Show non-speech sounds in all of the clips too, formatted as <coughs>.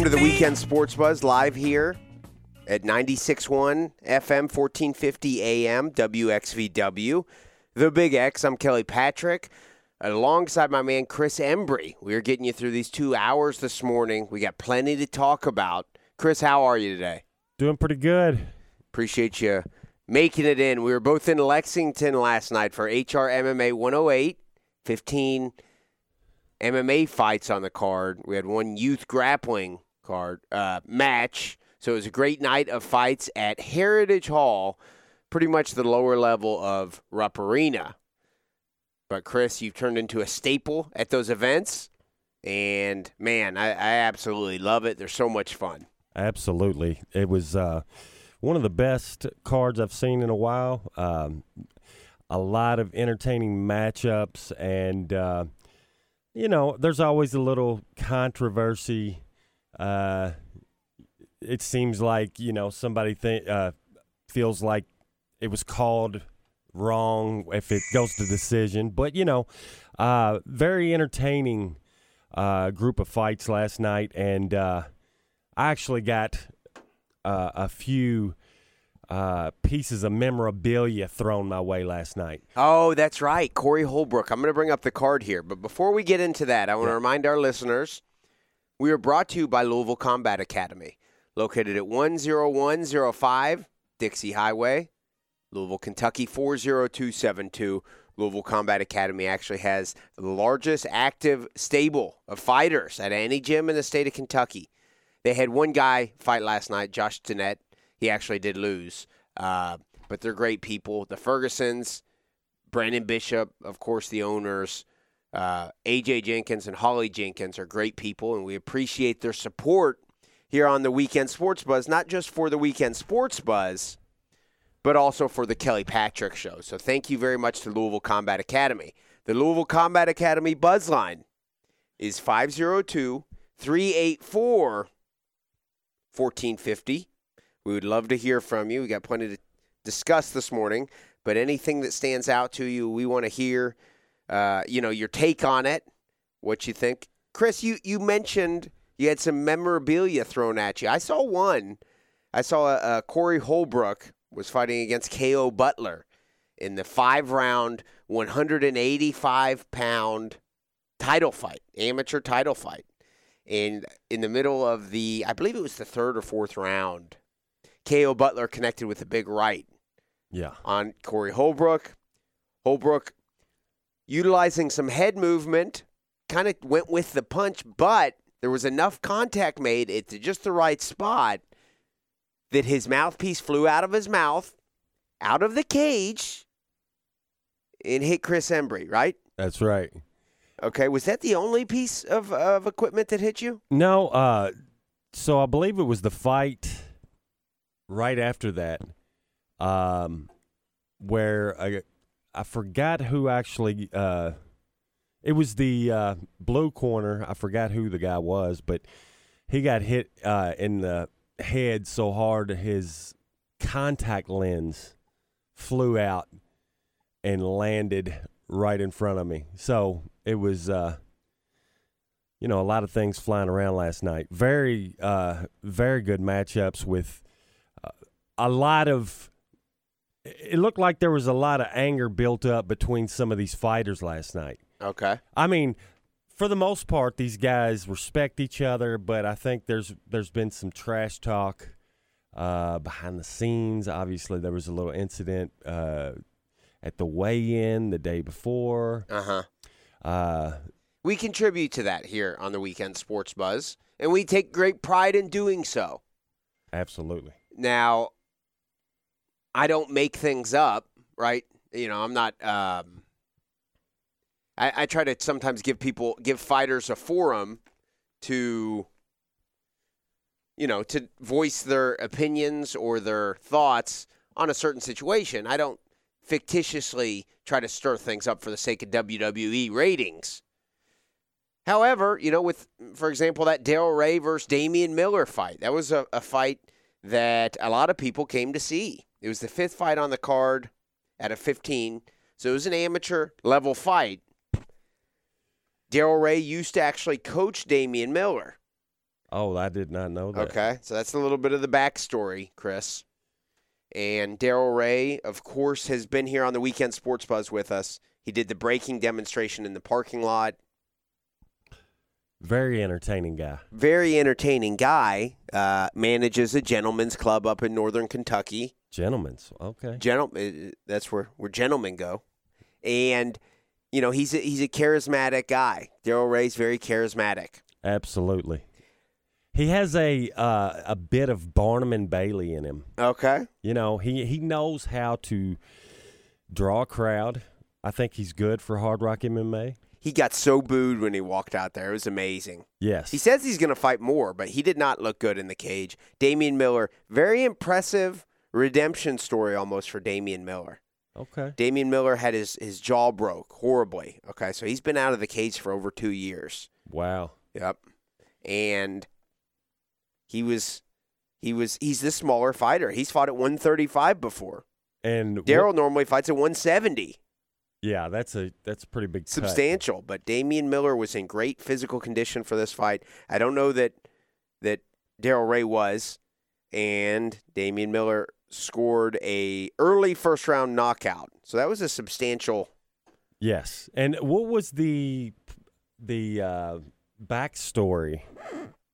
Welcome to the Weekend Sports Buzz live here at 96.1 FM, 1450 AM, WXVW. The Big X. I'm Kelly Patrick, alongside my man Chris Embry. We are getting you through these two hours this morning. We got plenty to talk about. Chris, how are you today? Doing pretty good. Appreciate you making it in. We were both in Lexington last night for HR MMA 108, 15 MMA fights on the card. We had one youth grappling card uh, match. So it was a great night of fights at Heritage Hall, pretty much the lower level of Rupp Arena. But Chris, you've turned into a staple at those events, and man, I, I absolutely love it. They're so much fun. Absolutely, it was uh, one of the best cards I've seen in a while. Um, a lot of entertaining matchups, and uh, you know, there's always a little controversy. Uh, it seems like you know somebody think uh, feels like it was called wrong if it goes to decision, but you know, uh, very entertaining uh, group of fights last night, and uh, I actually got uh, a few. Uh, pieces of memorabilia thrown my way last night. Oh, that's right. Corey Holbrook. I'm going to bring up the card here. But before we get into that, I want to Yeah. remind our listeners we are brought to you by Louisville Combat Academy, located at 10105 Dixie Highway, Louisville, Kentucky 40272. Louisville Combat Academy actually has the largest active stable of fighters at any gym in the state of Kentucky. They had one guy fight last night, Josh Danette. He actually did lose, uh, but they're great people. The Fergusons, Brandon Bishop, of course, the owners, uh, AJ Jenkins and Holly Jenkins are great people, and we appreciate their support here on the Weekend Sports Buzz, not just for the Weekend Sports Buzz, but also for the Kelly Patrick Show. So thank you very much to Louisville Combat Academy. The Louisville Combat Academy buzz line is 502 384 1450. We would love to hear from you. We got plenty to discuss this morning, but anything that stands out to you, we want to hear. Uh, you know your take on it, what you think. Chris, you you mentioned you had some memorabilia thrown at you. I saw one. I saw uh, uh, Corey Holbrook was fighting against Ko Butler in the five round, 185 pound title fight, amateur title fight. And in the middle of the, I believe it was the third or fourth round, Ko Butler connected with a big right Yeah, on Corey Holbrook. Holbrook utilizing some head movement, kind of went with the punch, but there was enough contact made at just the right spot that his mouthpiece flew out of his mouth, out of the cage, and hit Chris Embry, right? that's right. Okay, was that the only piece of, of equipment that hit you? No, uh, so I believe it was the fight right after that, um, where I, I forgot who actually. Uh, it was the uh, blue corner. I forgot who the guy was, but he got hit uh, in the head so hard his contact lens flew out and landed right in front of me. So it was. Uh, you know, a lot of things flying around last night. Very, uh, very good matchups with uh, a lot of. It looked like there was a lot of anger built up between some of these fighters last night. Okay. I mean, for the most part, these guys respect each other, but I think there's there's been some trash talk uh, behind the scenes. Obviously, there was a little incident uh, at the weigh-in the day before. Uh huh. Uh, We contribute to that here on the Weekend Sports Buzz, and we take great pride in doing so. absolutely. Now, I don't make things up, right? You know, I'm not. Um, I, I try to sometimes give people, give fighters a forum to, you know, to voice their opinions or their thoughts on a certain situation. I don't fictitiously try to stir things up for the sake of WWE ratings. However, you know, with, for example, that Daryl Ray versus Damian Miller fight, that was a, a fight that a lot of people came to see. It was the fifth fight on the card at a 15, so it was an amateur level fight. Daryl Ray used to actually coach Damian Miller. Oh, I did not know that. Okay, so that's a little bit of the backstory, Chris. And Daryl Ray, of course, has been here on the weekend Sports Buzz with us. He did the breaking demonstration in the parking lot. Very entertaining guy. Very entertaining guy. Uh, manages a gentleman's club up in northern Kentucky. Gentlemen's. Okay. Gentlemen, that's where where gentlemen go. And you know he's a, he's a charismatic guy. Daryl Ray's very charismatic. Absolutely. He has a uh, a bit of Barnum and Bailey in him. Okay. You know, he he knows how to draw a crowd. I think he's good for Hard Rock MMA. He got so booed when he walked out there. It was amazing. Yes. He says he's going to fight more, but he did not look good in the cage. Damian Miller, very impressive redemption story almost for Damian Miller. okay. Damian Miller had his, his jaw broke horribly. Okay, so he's been out of the cage for over two years. Wow. Yep. And he was he was he's the smaller fighter. He's fought at 135 before. And Daryl normally fights at 170. Yeah, that's a that's a pretty big cut. Substantial, but Damian Miller was in great physical condition for this fight. I don't know that that Daryl Ray was, and Damian Miller scored a early first round knockout. So that was a substantial. Yes. And what was the the uh, backstory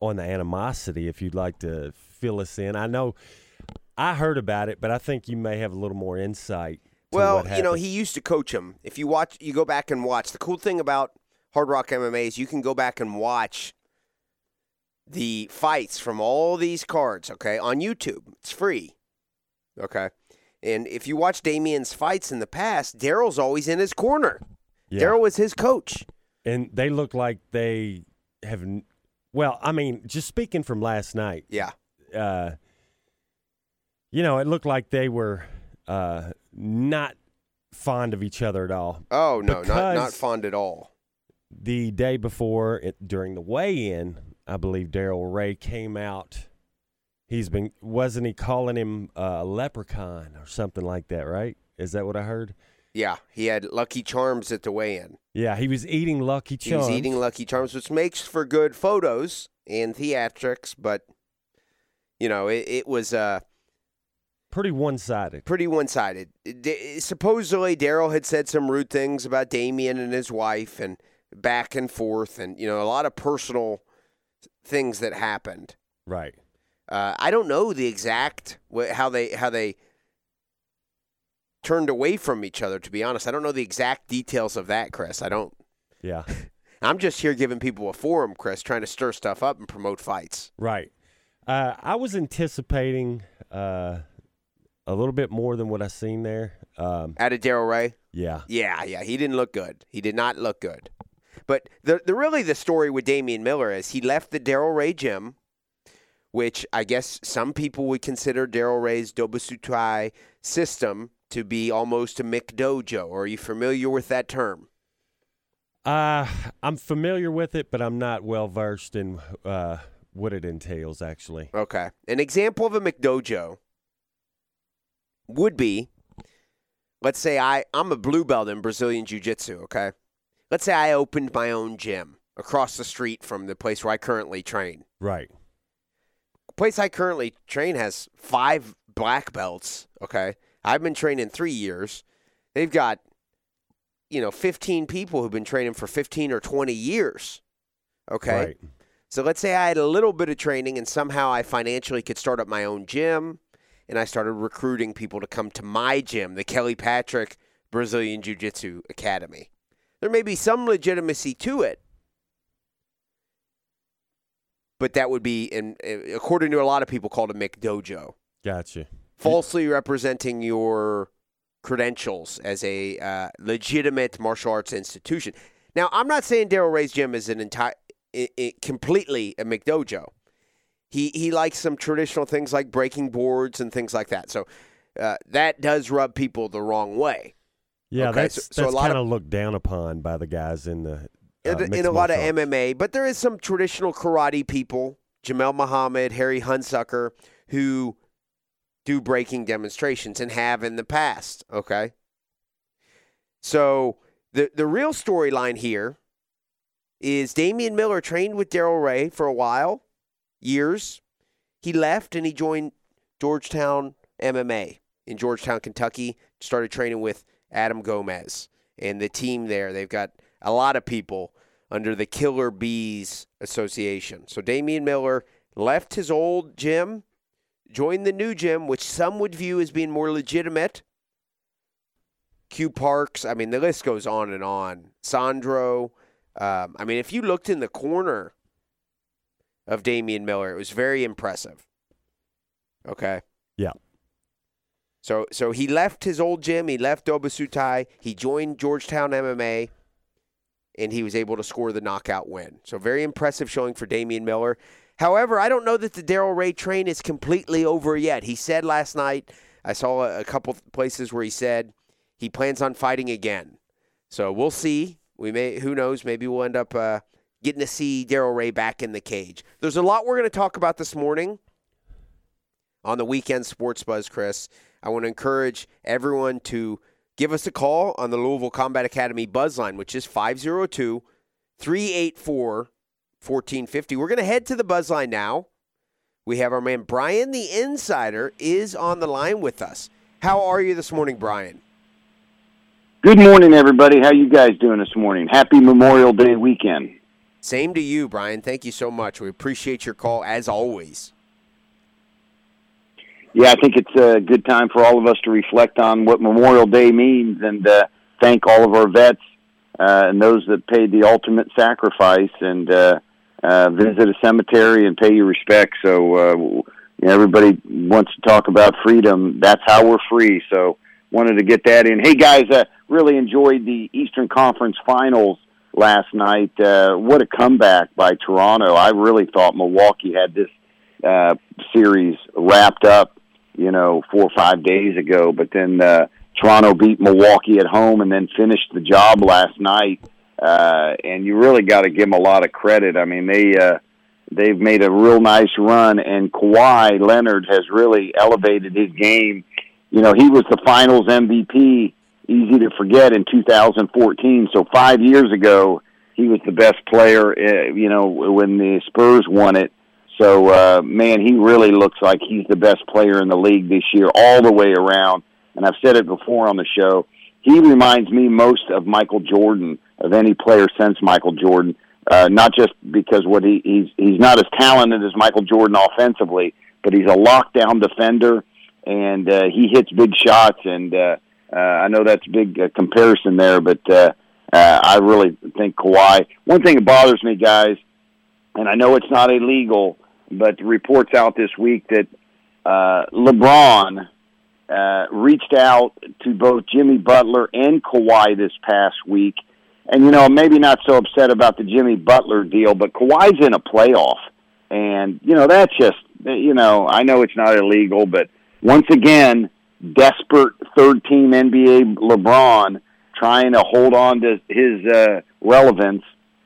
on the animosity? If you'd like to fill us in, I know I heard about it, but I think you may have a little more insight. Well, you know, he used to coach him. If you watch, you go back and watch. The cool thing about Hard Rock MMA is you can go back and watch the fights from all these cards, okay, on YouTube. It's free. Okay. And if you watch Damien's fights in the past, Daryl's always in his corner. Yeah. Daryl was his coach. and they look like they have. Well, I mean, just speaking from last night, Yeah. uh, you know, it looked like they were uh, not fond of each other at all. Oh no, not not fond at all. the day before it, during the weigh-in, I believe Daryl Ray came out. He's been wasn't he calling him uh, a leprechaun or something like that, right? Is that what I heard? Yeah, he had Lucky Charms at the weigh-in. Yeah, he was eating Lucky He Charms. was eating Lucky Charms, which makes for good photos and theatrics, but you know, it, it was uh, pretty one-sided. pretty one-sided. D- supposedly, Daryl had said some rude things about Damien and his wife, and back and forth, and you know, a lot of personal things that happened. Right. Uh, I don't know the exact wh- how they how they turned away from each other. To be honest, I don't know the exact details of that, Chris. I don't. Yeah. <laughs> I'm just here giving people a forum, Chris, trying to stir stuff up and promote fights. Right. Uh, I was anticipating uh, a little bit more than what I seen there. Um, Out of Daryl Ray, yeah. yeah, yeah, he didn't look good. He did not look good. But the the really the story with Damian Miller is he left the Daryl Ray gym, which I guess some people would consider Daryl Ray's Dobasutai system to be almost a McDojo. Are you familiar with that term? Uh, I'm familiar with it, but I'm not well versed in uh, what it entails. Actually, Okay. An example of a McDojo would be let's say I, I'm a blue belt in Brazilian Jiu Jitsu, okay? Let's say I opened my own gym across the street from the place where I currently train. right? The place I currently train has five black belts, okay? I've been training three years. They've got, you know, 15 people who've been training for 15 or 20 years, okay? Right. So let's say I had a little bit of training and somehow I financially could start up my own gym and I started recruiting people to come to my gym, the Kelly Patrick Brazilian Jiu Jitsu Academy. There may be some legitimacy to it, but that would be, in, uh, according to a lot of people, called a McDojo, Gotcha. falsely representing your credentials as a uh, legitimate martial arts institution. Now, I'm not saying Daryl Ray's gym is an entire, i i completely a McDojo. He he likes some traditional things like breaking boards and things like that. So uh, that does rub people the wrong way. Yeah, Okay, that's so- so a lot of- kind of looked down upon by the guys in the uh, in, in a lot of. MMA, but there is some traditional karate people, Jamel Muhammad, Harry Hunsucker, who do breaking demonstrations and have in the past. Okay. So the the real storyline here is Damian Miller trained with Daryl Ray for a while. Years, he left and he joined Georgetown MMA in Georgetown, Kentucky. Started training with Adam Gomez and the team there. They've got a lot of people under the Killer Bees Association. So Damian Miller left his old gym, joined the new gym, which some would view as being more legitimate. Q Parks, I mean, the list goes on and on. Sandro, um, I mean, if you looked in the corner of Damian Miller, it was very impressive. Okay. Yeah. So so he left his old gym, he left Dobasutai, he joined Georgetown MMA, and he was able to score the knockout win. So very impressive showing for Damian Miller. However, I don't know that the Daryl Ray train is completely over yet. He said last night, I saw a, a couple places where he said he plans on fighting again. So we'll see. We may, who knows? Maybe we'll end up uh, getting to see Daryl Ray back in the cage. There's a lot we're going to talk about this morning on the weekend sports buzz, Chris. I want to encourage everyone to give us a call on the Louisville Combat Academy buzz line, which is 502 384 1450. We're going to head to the buzz line now. We have our man Brian the Insider is on the line with us. How are you this morning, Brian? Good morning, everybody. How you guys doing this morning? Happy Memorial Day weekend. Same to you, Brian. Thank you so much. We appreciate your call as always. Yeah, I think it's a good time for all of us to reflect on what Memorial Day means and uh, thank all of our vets uh, and those that paid the ultimate sacrifice and uh, uh, visit a cemetery and pay your respects. So uh, everybody wants to talk about freedom. That's how we're free. So wanted to get that in. Hey guys, uh, really enjoyed the Eastern Conference Finals last night. Uh, what a comeback by Toronto! I really thought Milwaukee had this uh, series wrapped up you know, four or five days ago. But then uh, Toronto beat Milwaukee at home and then finished the job last night. Uh, and you really got to give them a lot of credit. I mean, they uh, they've made a real nice run, and Kawhi Leonard has really elevated his game. You know, he was the Finals MVP. Easy to forget in 2014. So five years ago, he was the best player. Uh, you know, when the Spurs won it so, uh, man, he really looks like he's the best player in the league this year, all the way around. And I've said it before on the show. He reminds me most of Michael Jordan, of any player since Michael Jordan. Uh, not just because what he, he's he's not as talented as Michael Jordan offensively, but he's a lockdown defender, and uh, he hits big shots. And uh, uh, I know that's a big uh, comparison there, but uh, uh, I really think Kawhi. One thing that bothers me, guys, and I know it's not illegal but reports out this week that uh, LeBron uh, reached out to both Jimmy Butler and Kawhi this past week. And, you know, maybe not so upset about the Jimmy Butler deal, but Kawhi's in a playoff. And, you know, that's just, you know, I know it's not illegal, but once again, desperate third team NBA LeBron trying to hold on to his uh, relevance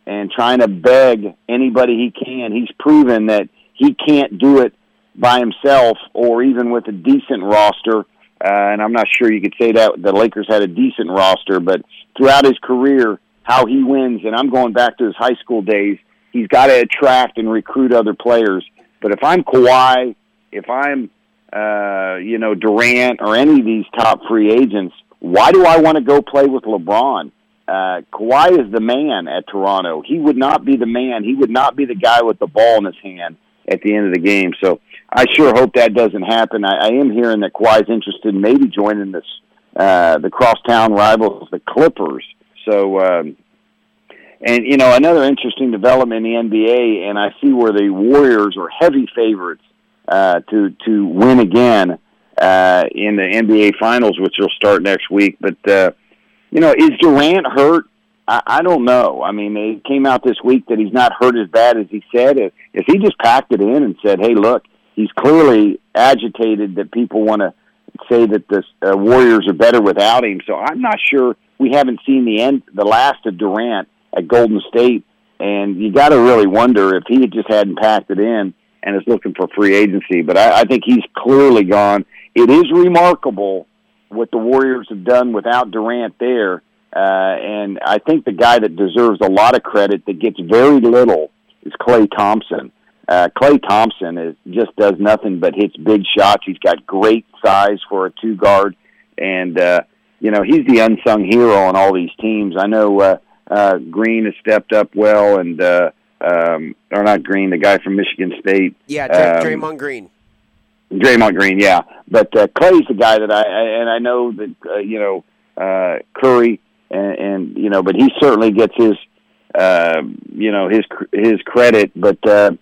and trying to beg anybody he can. He's proven that he can't do it by himself or even with a decent roster. Uh, and I'm not sure you could say that the Lakers had a decent roster, but throughout his career, how he wins, and I'm going back to his high school days, he's got to attract and recruit other players. But if I'm Kawhi, if I'm, uh, you know, Durant or any of these top free agents, why do I want to go play with LeBron? Uh, Kawhi is the man at Toronto. He would not be the man. He would not be the guy with the ball in his hand at the end of the game. So I sure hope that doesn't happen. I, I am hearing that Kawhi's interested in maybe joining this uh, the crosstown rivals, the Clippers. So. Um, and you know another interesting development in the NBA, and I see where the Warriors are heavy favorites uh, to to win again uh, in the NBA Finals, which will start next week. But uh, you know, is Durant hurt? I, don't know. I mean, it came out this week that he's not hurt as bad as he said. If, if he just packed it in and said, "Hey, look, he's clearly agitated that people want to say that the uh, Warriors are better without him," so I'm not sure. We haven't seen the end, the last of Durant at Golden State, and you got to really wonder if he just hadn't packed it in and is looking for free agency. But I, I think he's clearly gone. It is remarkable what the Warriors have done without Durant there uh, and I think the guy that deserves a lot of credit that gets very little is Klay Thompson. uh, Klay Thompson is just does nothing but hits big shots. He's got great size for a two guard, and uh, you know he's the unsung hero on all these teams. I know uh, uh, Green has stepped up well, and uh, um, or not Green, the guy from Michigan State. Yeah, Dray- Um, Draymond Green. Draymond Green, yeah. But uh, Klay's the guy that I I- and I know that uh, you know uh, Curry and, and you know, but he certainly gets his uh, you know his his credit. But uh,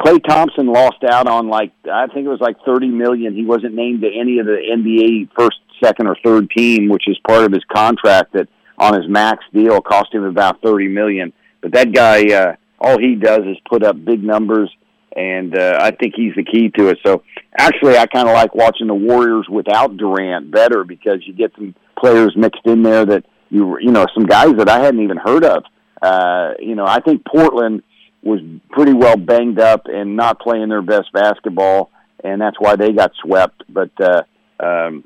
Klay Thompson lost out on like I think it was like thirty million. He wasn't named to any of the NBA first, second, or third team, which is part of his contract that on his max deal cost him about thirty million. But that guy, uh, all he does is put up big numbers and uh, I think he's the key to it. So actually, I kind of like watching the Warriors without Durant better because you get some players mixed in there that you you know some guys that I hadn't even heard of. Uh, you know, I think Portland was pretty well banged up and not playing their best basketball, and that's why they got swept. But uh, um,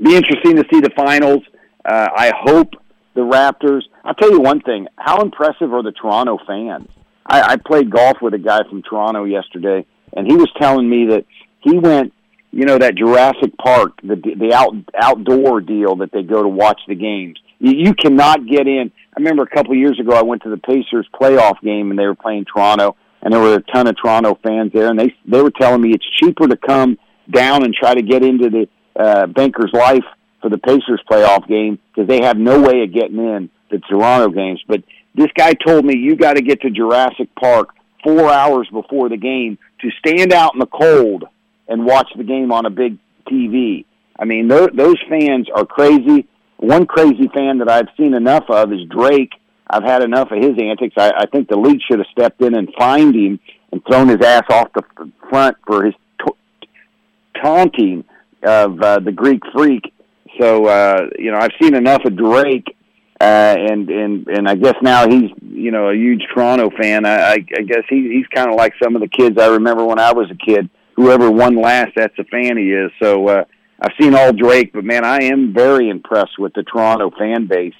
be interesting to see the finals. Uh, I hope the Raptors. I'll tell you one thing: how impressive are the Toronto fans? I, I played golf with a guy from Toronto yesterday, and he was telling me that he went, you know, that Jurassic Park, the the out outdoor deal that they go to watch the games. You, you cannot get in. I remember a couple of years ago, I went to the Pacers playoff game, and they were playing Toronto, and there were a ton of Toronto fans there, and they they were telling me it's cheaper to come down and try to get into the uh, Bankers Life for the Pacers playoff game because they have no way of getting in the Toronto games. But this guy told me you got to get to Jurassic Park four hours before the game to stand out in the cold and watch the game on a big TV. I mean, those, fans are crazy. One crazy fan that I've seen enough of is Drake. I've had enough of his antics. I, I think the league should have stepped in and fined him and thrown his ass off the front for his taunting of uh, the Greek freak. So uh, you know, I've seen enough of Drake, uh, and and and I guess now he's you know a huge Toronto fan. I, I, I guess he, he's kind of like some of the kids I remember when I was a kid. Whoever won last, that's a fan he is. So uh, I've seen all Drake, but man, I am very impressed with the Toronto fan base.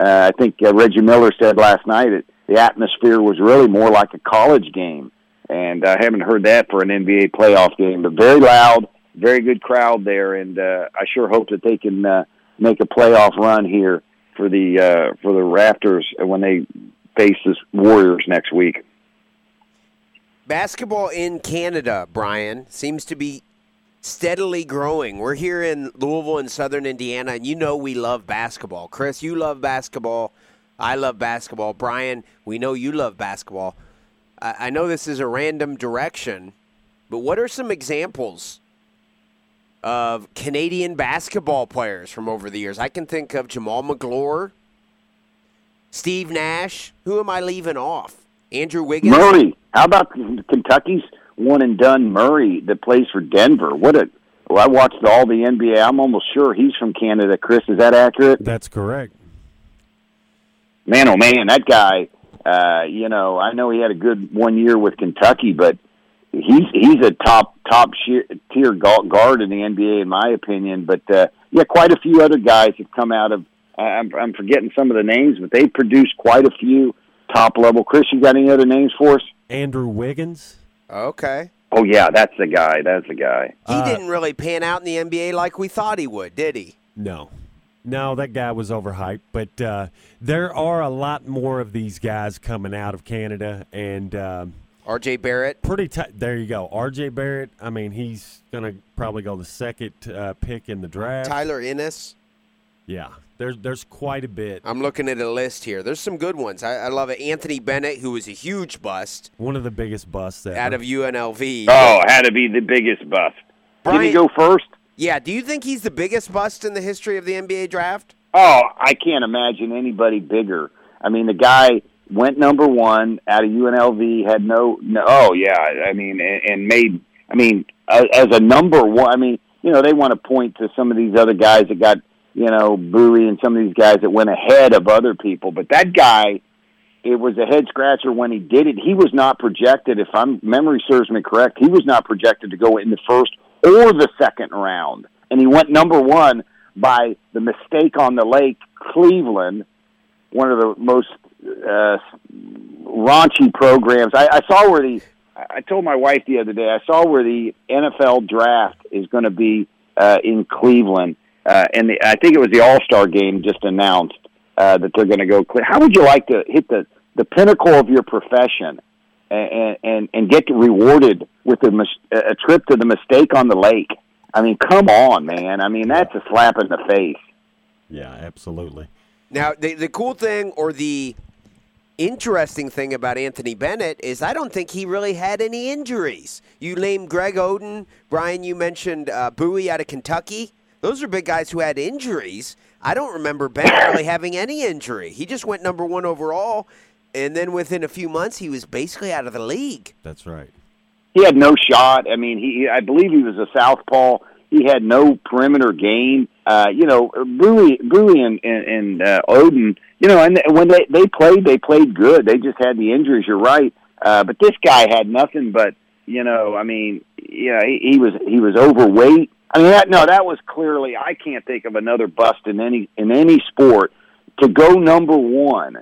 Uh, I think uh, Reggie Miller said last night that the atmosphere was really more like a college game, and I haven't heard that for an NBA playoff game. But very loud, very good crowd there, and uh, I sure hope that they can uh, make a playoff run here for the uh, for the Raptors when they face the Warriors next week. Basketball in Canada, Brian, seems to be steadily growing. We're here in Louisville and Southern Indiana, and you know we love basketball. Chris, you love basketball. I love basketball. Brian, we know you love basketball. I, I know this is a random direction, but what are some examples of Canadian basketball players from over the years? I can think of Jamaal Magloire, Steve Nash. Who am I leaving off? Andrew Wiggins. Murray. How about Kentucky's one and done Murray that plays for Denver? What a well, I watched all the NBA. I'm almost sure he's from Canada. Chris, is that accurate? That's correct. Man, oh man, that guy. Uh, you know, I know he had a good one year with Kentucky, but he's he's a top top tier guard in the NBA, in my opinion. But uh, yeah, quite a few other guys have come out of. I'm, I'm forgetting some of the names, but they produced quite a few top level. Chris, you got any other names for us? Andrew Wiggins. Okay. Oh yeah, that's the guy. That's the guy. He Uh, didn't really pan out in the NBA like we thought he would, did he? No. No, that guy was overhyped. But uh, there are a lot more of these guys coming out of Canada, and um, R.J. Barrett. pretty tight. There you go. R.J. Barrett. I mean, he's gonna probably go the second uh, pick in the draft. Tyler Ennis. Yeah, there's there's quite a bit. I'm looking at a list here. There's some good ones. I, I love it. Anthony Bennett, who was a huge bust One of the biggest busts ever. out of UNLV. Oh, had to be the biggest bust. Did he go first? Yeah, do you think he's the biggest bust in the history of the NBA draft? Oh, I can't imagine anybody bigger. I mean, the guy went number one out of UNLV, had no, no oh yeah, I mean, and, and made, I mean, as, as a number one, I mean, you know, they want to point to some of these other guys that got, you know, Bowie and some of these guys that went ahead of other people, but that guy, it was a head scratcher when he did it. He was not projected, if I'm memory serves me correct, he was not projected to go in the first or the second round, and he went number one by the mistake on the lake, Cleveland, one of the most uh, raunchy programs. I, I saw where the I told my wife the other day. I saw where the NFL draft is going to be uh, in Cleveland, uh, and the, I think it was the All Star game just announced uh, that they're going to go. How would you like to hit the the pinnacle of your profession and and, and get rewarded with a, a trip to the mistake on the lake? I mean, come on, man. I mean, that's a slap in the face. Yeah, absolutely. Now, the the cool thing or the interesting thing about Anthony Bennett is I don't think he really had any injuries. You named Greg Oden, Brian. You mentioned uh, Bowie out of Kentucky. Those are big guys who had injuries. I don't remember Bennett <coughs> really having any injury. He just went number one overall, and then within a few months, he was basically out of the league. That's right. He had no shot. I mean, he I believe he was a southpaw. He had no perimeter game. Uh, you know, Bowie, Bowie and, and, and uh, Oden you know, and when they they played, they played good. They just had the injuries. You're right, uh, but this guy had nothing but you know. I mean, yeah, he, he was he was overweight. I mean, that, no, that was clearly. I can't think of another bust in any in any sport to go number one.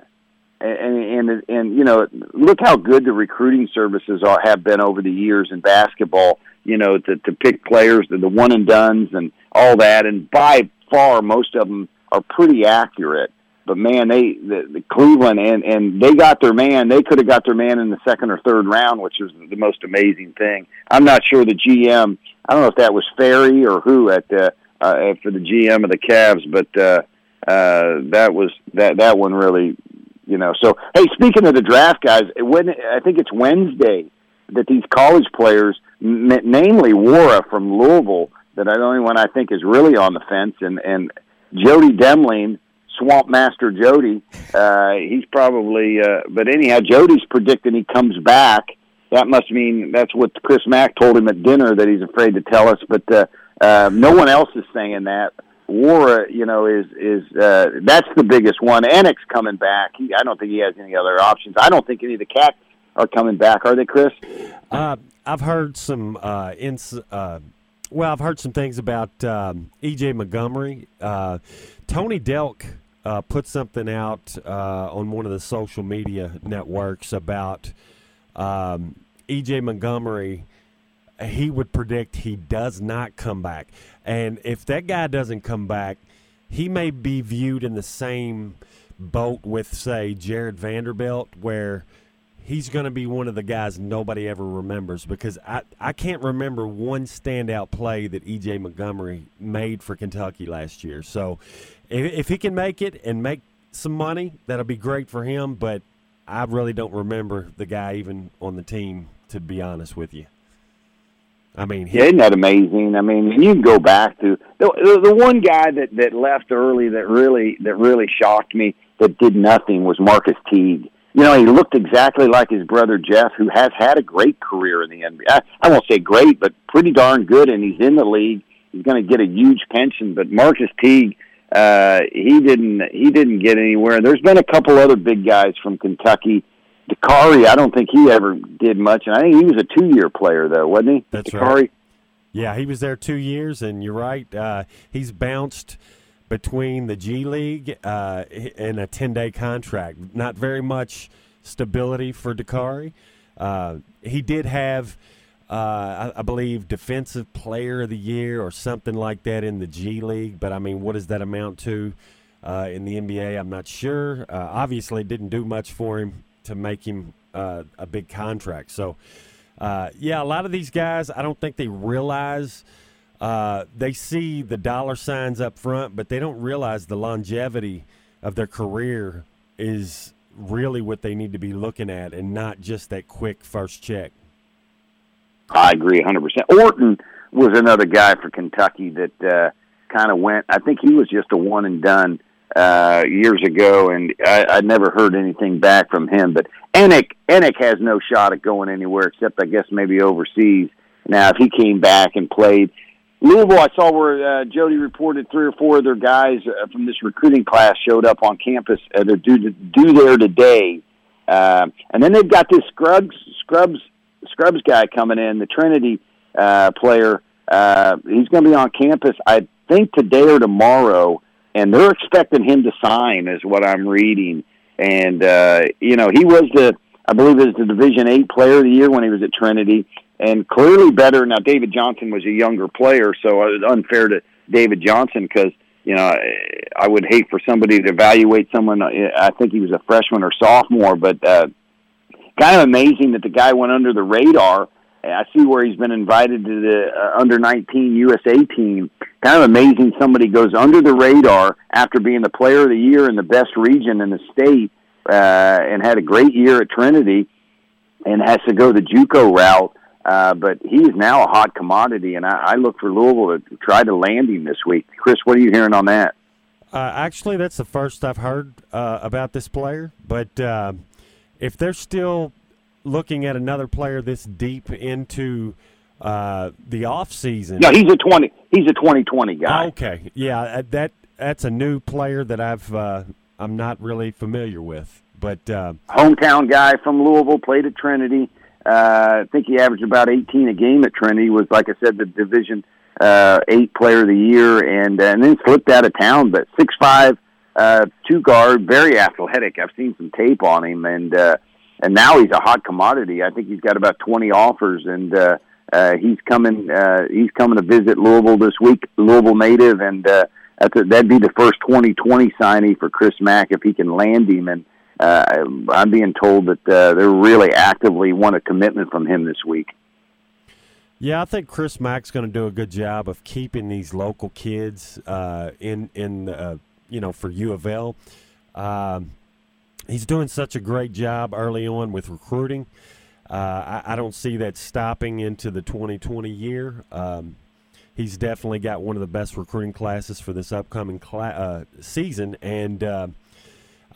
And, and and you know, look how good the recruiting services are have been over the years in basketball. You know, to to pick players, the, the one and duns, and all that. And by far, most of them are pretty accurate but man, they the, the Cleveland and and they got their man. They could have got their man in the second or third round, which was the most amazing thing. I'm not sure the GM. I don't know if that was Ferry or who at the uh, for the GM of the Cavs, but uh, uh, that was that that one really, you know. So hey, speaking of the draft guys, when I think it's Wednesday that these college players, m- namely Nwora from Louisville, that the only one I think is really on the fence, and and Jody Demling Swamp Master Jody. Uh, he's probably, uh, but anyhow, Jody's predicting he comes back. That must mean that's what Chris Mack told him at dinner that he's afraid to tell us. But uh, uh, no one else is saying that. Nwora, you know, is is uh, that's the biggest one. Enoch's coming back. He, I don't think he has any other options. I don't think any of the cats are coming back. Are they, Chris? Uh, I've heard some uh, ins- uh, well, I've heard some things about um, EJ Montgomery. Uh, Tony Delk uh, put something out uh, on one of the social media networks about um, EJ Montgomery. He would predict he does not come back, and if that guy doesn't come back, he may be viewed in the same boat with, say, Jarred Vanderbilt, where he's going to be one of the guys nobody ever remembers because I, I can't remember one standout play that EJ Montgomery made for Kentucky last year. So if, if he can make it and make some money, that'll be great for him. But I really don't remember the guy even on the team, to be honest with you. I mean, he, yeah, isn't that amazing? I mean, you can go back to the, the the one guy that that left early that really that really shocked me that did nothing was Marcus Teague. You know, he looked exactly like his brother Jeff, who has had a great career in the NBA. I, I won't say great, but pretty darn good, and he's in the league. He's going to get a huge pension. But Marcus Teague, uh, he didn't he didn't get anywhere. There's been a couple other big guys from Kentucky. Dakari, I don't think he ever did much, and I think he was a two-year player though, wasn't he? That's Dakari? right. Yeah, he was there two years, and you're right. Uh, he's bounced between the G League uh, and a 10-day contract. Not very much stability for Dakari. Uh, he did have uh, I, I, believe Defensive Player of the Year or something like that in the G League. But I mean, what does that amount to uh, in the NBA? I'm not sure. Uh, obviously, didn't do much for him to make him uh, a big contract. So, yeah, a lot of these guys, I don't think they realize. Uh, they see the dollar signs up front, but they don't realize the longevity of their career is really what they need to be looking at and not just that quick first check. I agree 100%. Orton was another guy for Kentucky that uh, kind of went. I think he was just a one and done uh, years ago, and I, I never heard anything back from him. But Enoch, Enoch has no shot at going anywhere except, I guess, maybe overseas. Now, if he came back and played, Louisville, I saw where uh, Jody reported three or four of their guys uh, from this recruiting class showed up on campus. Uh, they're due, to, due there today. Uh, and then they've got this Scrubs Scrubs Scrubs guy coming in, the Trinity uh, player. Uh, he's going to be on campus, I think, today or tomorrow, and they're expecting him to sign, is what I'm reading. And uh, you know, he was the I believe, is the Division Eight Player of the Year when he was at Trinity, and clearly better. Now, David Johnson was a younger player, so it was unfair to David Johnson because you know I would hate for somebody to evaluate someone. I think he was a freshman or sophomore, but uh, kind of amazing that the guy went under the radar. I see where he's been invited to the uh, under 19 USA team. Kind of amazing somebody goes under the radar after being the player of the year in the best region in the state uh, and had a great year at Trinity and has to go the JUCO route. Uh, but he is now a hot commodity, and I, I look for Louisville to try to land him this week. Chris, what are you hearing on that? Uh, actually, that's the first I've heard uh, about this player. But uh, if they're still looking at another player this deep into uh, the off season, no, he's a twenty. He's a twenty twenty guy. Okay, yeah, uh, that that's a new player that I've uh, I'm not really familiar with. But uh, hometown guy from Louisville, played at Trinity. Uh, I think he averaged about 18 a game at Trinity. Was like I said, the Division uh, Eight Player of the Year, and uh, and then slipped out of town. But six five, uh, two guard, very athletic. I've seen some tape on him, and uh, and now he's a hot commodity. I think he's got about 20 offers, and uh, uh, he's coming. Uh, he's coming to visit Louisville this week. Louisville native, and uh, that's a, that'd be the first 2020 signee for Chris Mack if he can land him. And uh, I'm being told that uh, they're really actively want a commitment from him this week. Yeah, I think Chris Mack's going to do a good job of keeping these local kids uh, in in uh, you know for U of L. Um, he's doing such a great job early on with recruiting. Uh, I, I, don't see that stopping into the 2020 year. Um, he's definitely got one of the best recruiting classes for this upcoming uh, season, and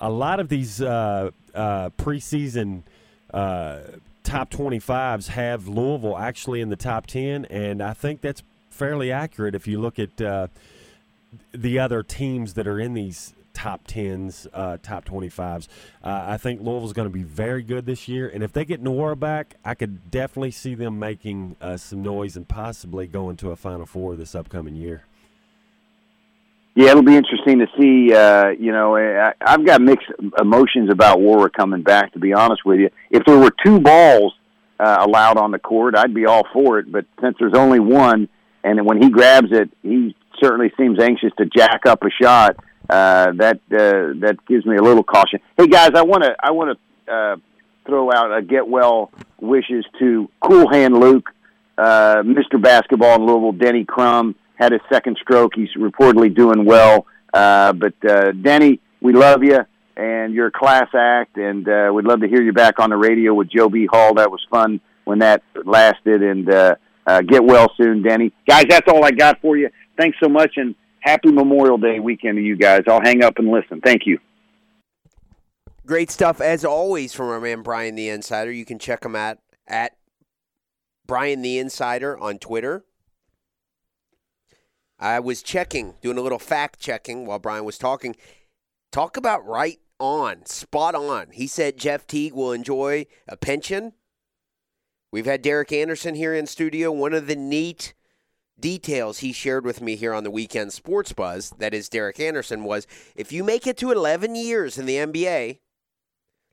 a lot of these uh, uh, preseason uh, top 25s have Louisville actually in the top 10, and I think that's fairly accurate if you look at the other teams that are in these top 10s, uh, top 25s. Uh, I think Louisville's going to be very good this year. And if they get Nwora back, I could definitely see them making uh, some noise and possibly going to a Final Four this upcoming year. Yeah, it'll be interesting to see. Uh, you know, I, I've got mixed emotions about Nwora coming back. To be honest with you, if there were two balls uh, allowed on the court, I'd be all for it. But since there's only one, and when he grabs it, he certainly seems anxious to jack up a shot uh, that uh, that gives me a little caution. Hey guys, I want to I want to uh, throw out a get well wishes to Cool Hand Luke, uh, Mr. Basketball in Louisville. Denny Crum had his second stroke. He's reportedly doing well. Uh, but uh, Denny, we love you, and you're a class act, and uh, we'd love to hear you back on the radio with Joe B. Hall. That was fun when that lasted, and uh, uh, get well soon, Denny. Guys, that's all I got for you. Thanks so much, and happy Memorial Day weekend to you guys. I'll hang up and listen. Thank you. Great stuff as always from our man Brian the Insider. You can check him at at Brian the Insider on Twitter. I was checking, doing a little fact checking while Brian was talking. Talk about right on, spot on. He said Jeff Teague will enjoy a pension. We've had Derek Anderson here in studio. One of the neat details he shared with me here on the weekend sports buzz that is derek anderson was if you make it to 11 years in the nba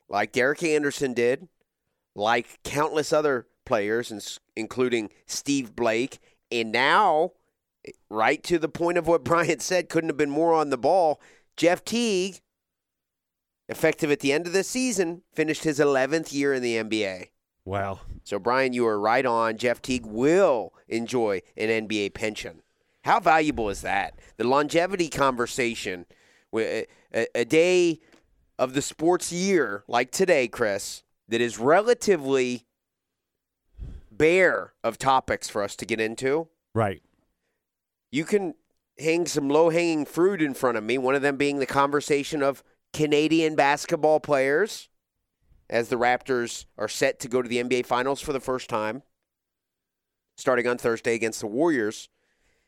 like derek anderson did like countless other players including steve blake and now right to the point of what <laughs> bryant said couldn't have been more on the ball jeff teague effective at the end of the season finished his 11th year in the nba wow so, Brian, you are right on. Jeff Teague will enjoy an NBA pension. How valuable is that? The longevity conversation, uh, a, a day of the sports year like today, Chris, that is relatively bare of topics for us to get into. Right. You can hang some low hanging fruit in front of me, one of them being the conversation of Canadian basketball players as the Raptors are set to go to the NBA Finals for the first time, starting on Thursday against the Warriors.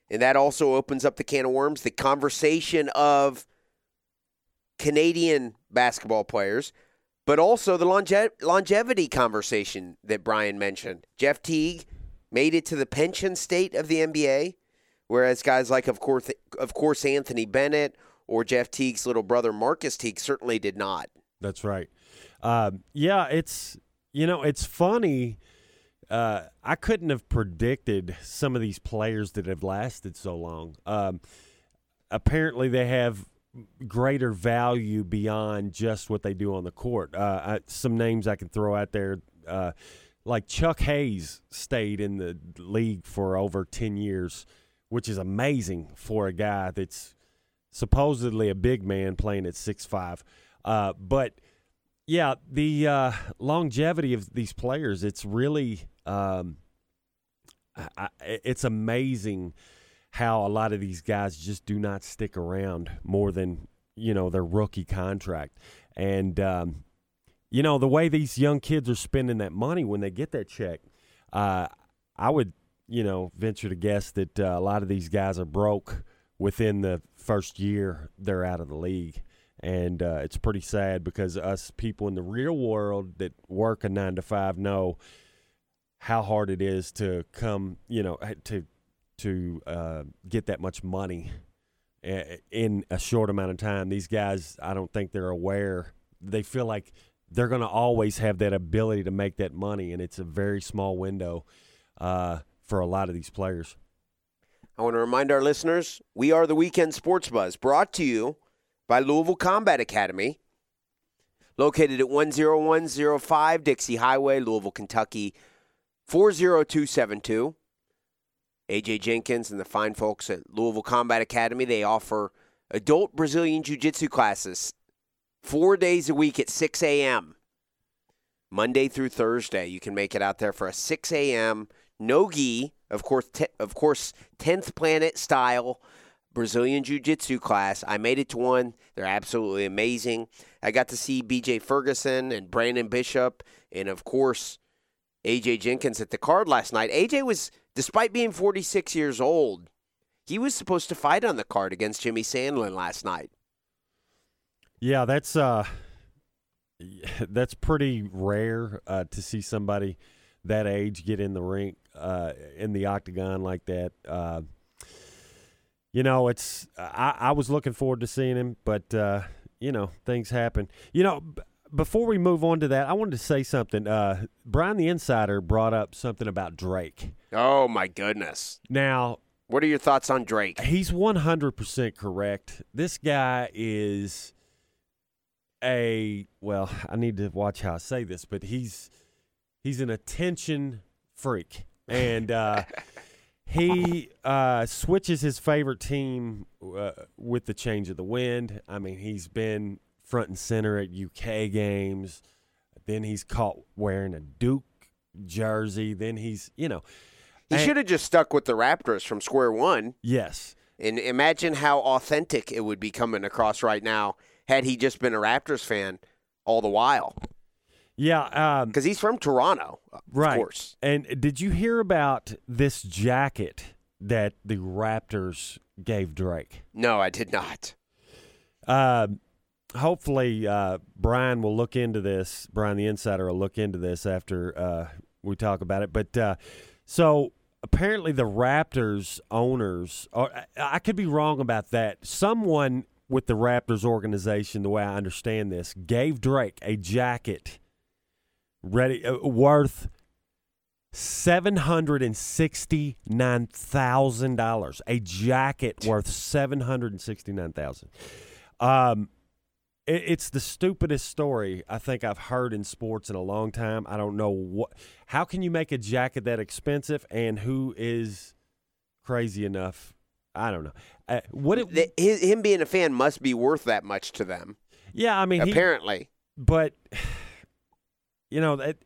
And that also opens up the can of worms, the conversation of Canadian basketball players, but also the longe- longevity conversation that Brian mentioned. Jeff Teague made it to the pension state of the NBA, whereas guys like, of course, of course, Anthony Bennett or Jeff Teague's little brother Marquis Teague certainly did not. That's right. Uh, yeah, it's you know it's funny. Uh, I couldn't have predicted some of these players that have lasted so long. Um, apparently, they have greater value beyond just what they do on the court. Uh, I, some names I can throw out there, uh, like Chuck Hayes, stayed in the league for over ten years, which is amazing for a guy that's supposedly a big man playing at six five. Uh, but yeah, the uh, longevity of these players, it's really um, I, it's amazing how a lot of these guys just do not stick around more than you know their rookie contract, and um, you know the way these young kids are spending that money when they get that check. Uh, I would you know venture to guess that uh, a lot of these guys are broke within the first year they're out of the league. And uh, it's pretty sad because us people in the real world that work a nine to five know how hard it is to come, you know, to to uh, get that much money in a short amount of time. These guys, I don't think they're aware. They feel like they're going to always have that ability to make that money, and it's a very small window uh, for a lot of these players. I want to remind our listeners we are the Weekend Sports Buzz, brought to you by Louisville Combat Academy, located at 10105 Dixie Highway, Louisville, Kentucky 40272. AJ Jenkins and the fine folks at Louisville Combat Academy, they offer adult Brazilian Jiu Jitsu classes four days a week at 6 a.m. Monday through Thursday. You can make it out there for a 6 a.m. no gi of course, te- of course, tenth planet style Brazilian Jiu Jitsu class. I made it to one. They're absolutely amazing. I got to see B.J. Ferguson and Brandon Bishop, and of course, AJ Jenkins at the card last night. AJ was, despite being 46 years old, he was supposed to fight on the card against Jimmy Sandlin last night. Yeah, that's uh, that's pretty rare uh, to see somebody that age get in the ring uh, in the octagon like that. Uh, you know, it's I, I, was looking forward to seeing him, but uh, you know, things happen. You know, b- before we move on to that, I wanted to say something. Uh, Brian the Insider brought up something about Drake. Oh my goodness! Now, what are your thoughts on Drake? He's one hundred percent correct. This guy is a well. I need to watch how I say this, but he's he's an attention freak and uh, he uh, switches his favorite team uh, with the change of the wind. I mean, he's been front and center at UK games. Then he's caught wearing a Duke jersey. Then he's, you know, he should have just stuck with the Raptors from square one. Yes. And imagine how authentic it would be coming across right now had he just been a Raptors fan all the while. Yeah, because um, he's from Toronto, right? Of course. And did you hear about this jacket that the Raptors gave Drake? No, I did not. Uh, hopefully, uh, Brian will look into this. Brian, the insider, will look into this after uh, we talk about it. But uh, so apparently, the Raptors owners, or I could be wrong about that. Someone with the Raptors organization, the way I understand this, gave Drake a jacket ready uh, worth seven hundred and sixty nine thousand dollars. A jacket worth seven hundred and sixty nine thousand. Um, it, it's the stupidest story I think I've heard in sports in a long time. I don't know what. How can you make a jacket that expensive, and who is crazy enough? I don't know. Uh, what it, the, his, him being a fan must be worth that much to them. Yeah, I mean, apparently, he, but you know that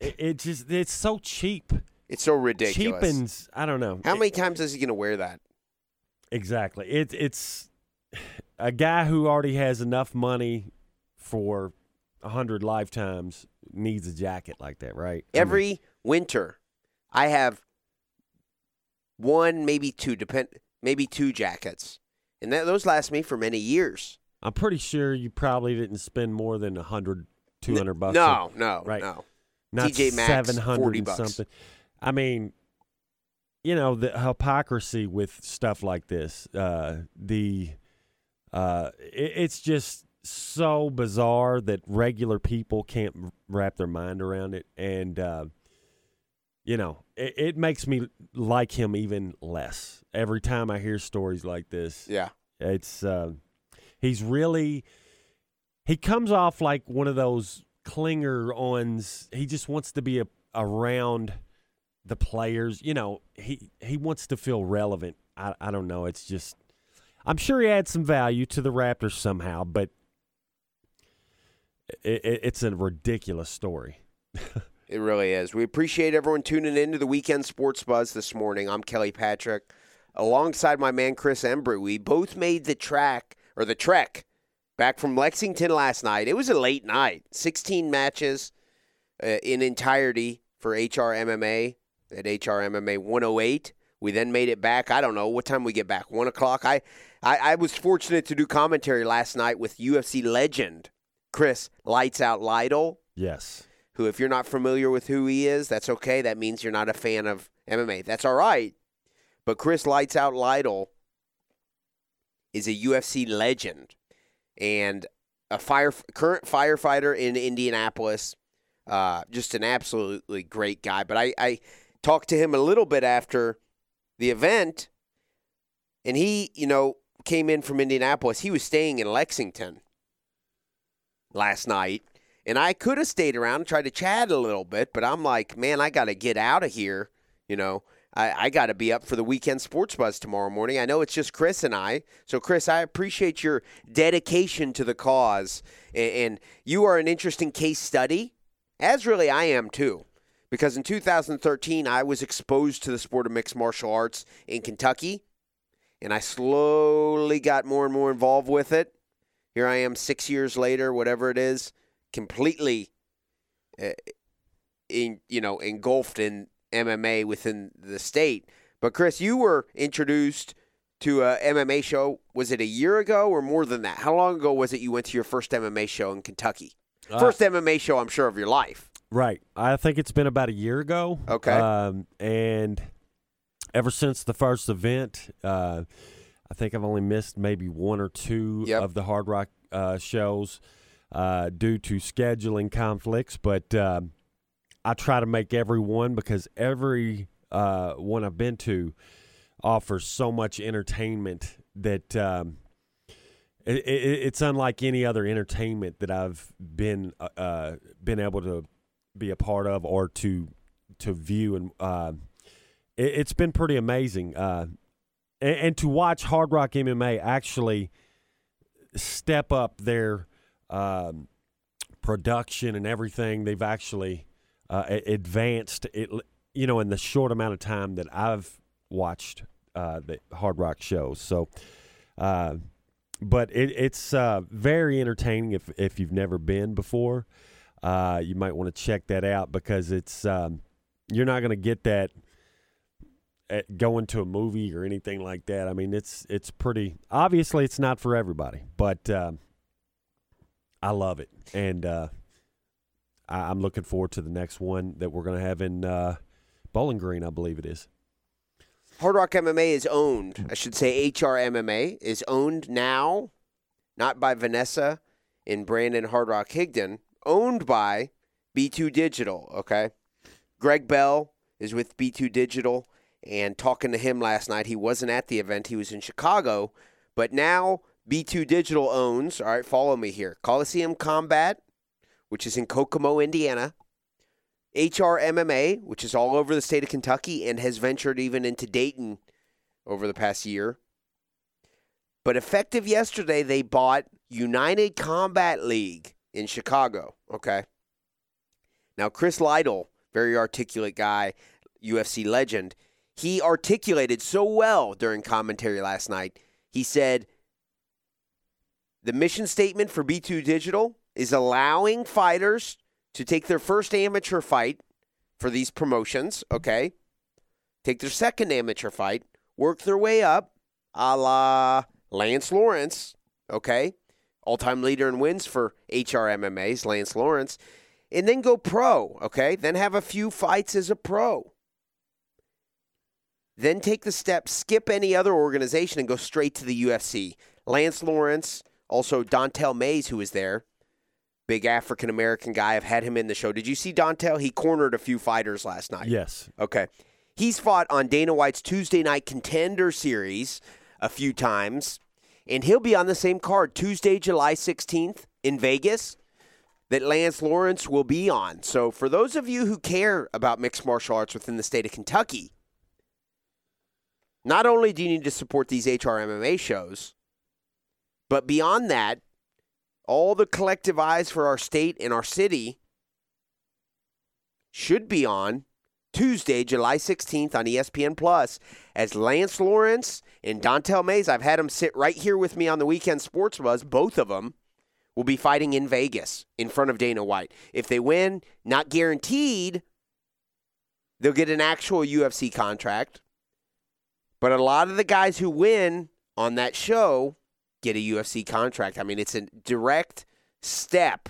it, it, just it's so cheap. It's so ridiculous. Cheapens. I don't know. How it, many times is he going to wear that? Exactly. It, it's a guy who already has enough money for a hundred lifetimes needs a jacket like that, right? Every I mean, winter, I have one, maybe two, depend, maybe two jackets, and that, those last me for many years. I'm pretty sure you probably didn't spend more than a hundred two hundred bucks. No, no, right. No. Not TJ Maxx, seven hundred something. I mean, you know the hypocrisy with stuff like this. Uh, the uh, it, it's just so bizarre that regular people can't wrap their mind around it, and uh, you know, it, it, makes me like him even less every time I hear stories like this. Yeah, it's uh, he's really he comes off like one of those clinger ons. He just wants to be a, around the players. You know, he he wants to feel relevant. I I don't know. It's just I'm sure he adds some value to the Raptors somehow, but it, it, it's a ridiculous story. <laughs> it really is. We appreciate everyone tuning in to the Weekend Sports Buzz this morning. I'm Kelly Patrick, alongside my man Chris Embry. We both made the track or the trek back from Lexington last night. It was a late night, 16 matches uh, in entirety for HRMMA at HRMMA 108. We then made it back. I don't know what time we get back. One o'clock. I, I, I was fortunate to do commentary last night with UFC legend Chris Lights Out Lytle. Yes. Who, if you're not familiar with who he is, that's okay. That means you're not a fan of MMA. That's all right. But Chris Lights Out Lytle is a UFC legend and a fire current firefighter in Indianapolis. Uh, just an absolutely great guy. But I, I talked to him a little bit after the event, and he, you know, came in from Indianapolis. He was staying in Lexington last night, and I could have stayed around and tried to chat a little bit, but I'm like, man, I got to get out of here, you know. I, I got to be up for the weekend sports buzz tomorrow morning. I know it's just Chris and I. So, Chris, I appreciate your dedication to the cause. And, and you are an interesting case study, as really I am too because in 2013 I was exposed to the sport of mixed martial arts in Kentucky, and I slowly got more and more involved with it. Here I am, six years later, whatever it is, completely, uh, in you know, engulfed in MMA within the state. But Chris, you were introduced to a MMA show. Was it a year ago or more than that? How long ago was it you went to your first MMA show in Kentucky? Uh, first MMA show, I'm sure, of your life. Right. I think it's been about a year ago. Okay. Um, and ever since the first event, uh, I think I've only missed maybe one or two yep. of the Hard Rock uh, shows uh, due to scheduling conflicts. But um, I try to make every one because every uh, one I've been to offers so much entertainment that. Um, it, it, it's unlike any other entertainment that I've been uh, uh, been able to be a part of or to to view, and uh, it, has been pretty amazing. Uh, and, and, to watch Hard Rock MMA actually step up their um, production and everything, they've actually uh, advanced it. You know, in the short amount of time that I've watched uh, the Hard Rock shows, so uh, but it, it's uh, very entertaining if if you've never been before uh, you might want to check that out because it's um, you're not going to get that at going to a movie or anything like that. I mean, it's it's pretty obviously it's not for everybody, but um, I love it, and uh, I, am looking forward to the next one that we're going to have in uh, Bowling Green, I believe it is. Hard Rock MMA is owned. I should say HR MMA is owned now, not by Vanessa and Brandon Hard Rock Higdon, owned by B2 Digital, okay? Greg Bell is with B2 Digital and talking to him last night. He wasn't at the event, he was in Chicago, but now B2 Digital owns, all right, follow me here. Coliseum Combat, which is in Kokomo, Indiana. HR MMA, which is all over the state of Kentucky and has ventured even into Dayton over the past year. But effective yesterday, they bought United Combat League, in Chicago. Okay. Now, Chris Lytle, very articulate guy, UFC legend, he articulated so well during commentary last night. He said, the mission statement for B2 Digital is allowing fighters to take their first amateur fight for these promotions, okay? Take their second amateur fight, work their way up, a la Lance Lawrence, okay? all time leader in wins for HRMMA's, Lance Lawrence, and then go pro, okay? Then have a few fights as a pro. Then take the step, skip any other organization, and go straight to the UFC. Lance Lawrence Also, Dontale Mayes, who was there, big African American guy. I've had him in the show. Did you see Dontale? He cornered a few fighters last night. Yes. Okay. He's fought on Dana White's Tuesday Night Contender Series a few times, and he'll be on the same card Tuesday, July 16th in Vegas that Lance Lawrence will be on. So, for those of you who care about mixed martial arts within the state of Kentucky, not only do you need to support these HRMMA shows, but beyond that, all the collective eyes for our state and our city should be on Tuesday, July 16th on ESPN Plus as Lance Lawrence and Dontale Mayes. I've had them sit right here with me on the weekend sports buzz. Both of them will be fighting in Vegas in front of Dana White. If they win, not guaranteed, they'll get an actual UFC contract. But a lot of the guys who win on that show get a UFC contract. I mean, it's a direct step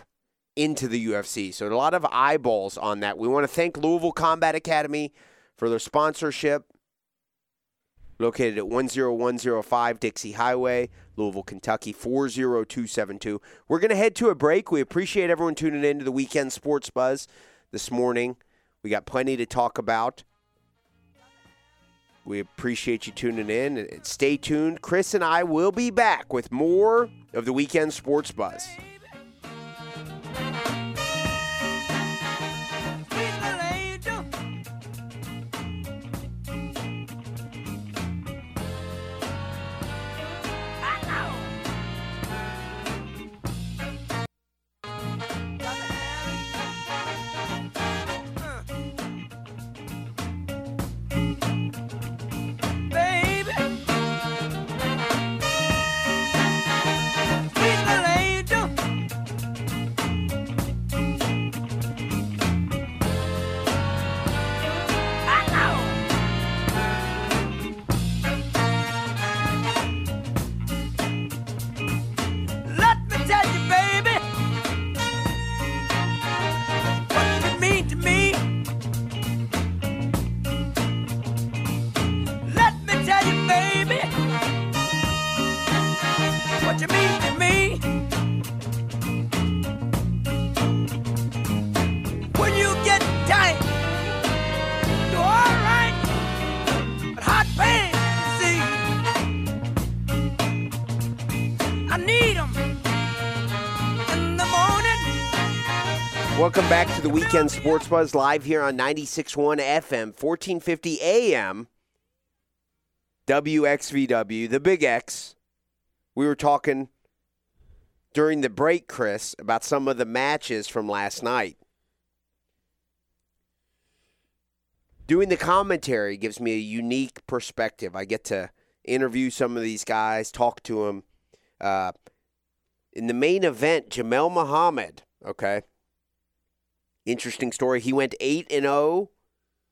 into the UFC. So a lot of eyeballs on that. We want to thank Louisville Combat Academy for their sponsorship. Located at 10105 Dixie Highway, Louisville, Kentucky 40272. We're going to head to a break. We appreciate everyone tuning in to the weekend sports buzz this morning. We got plenty to talk about. We appreciate you tuning in and stay tuned. Chris and I will be back with more of the weekend sports buzz. Welcome back to the weekend sports buzz live here on 96.1 FM, 1450 AM, WXVW, the Big X. We were talking during the break, Chris, about some of the matches from last night. Doing the commentary gives me a unique perspective. I get to interview some of these guys, talk to them. Uh, in the main event, Jamel Muhammad, okay, interesting story. He went 8 and 0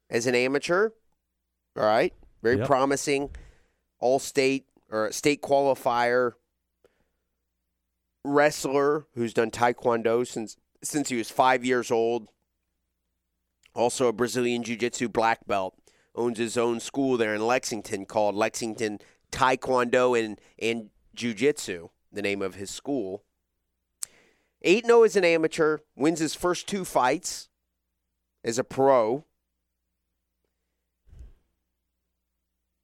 as an amateur. All right. Very Yep. promising. All state or state qualifier wrestler who's done taekwondo since since he was 5 years old. Also a Brazilian jiu-jitsu black belt. Owns his own school there in Lexington called Lexington Taekwondo and and Jiu-Jitsu, the name of his school. 8 0 as an amateur, wins his first two fights as a pro.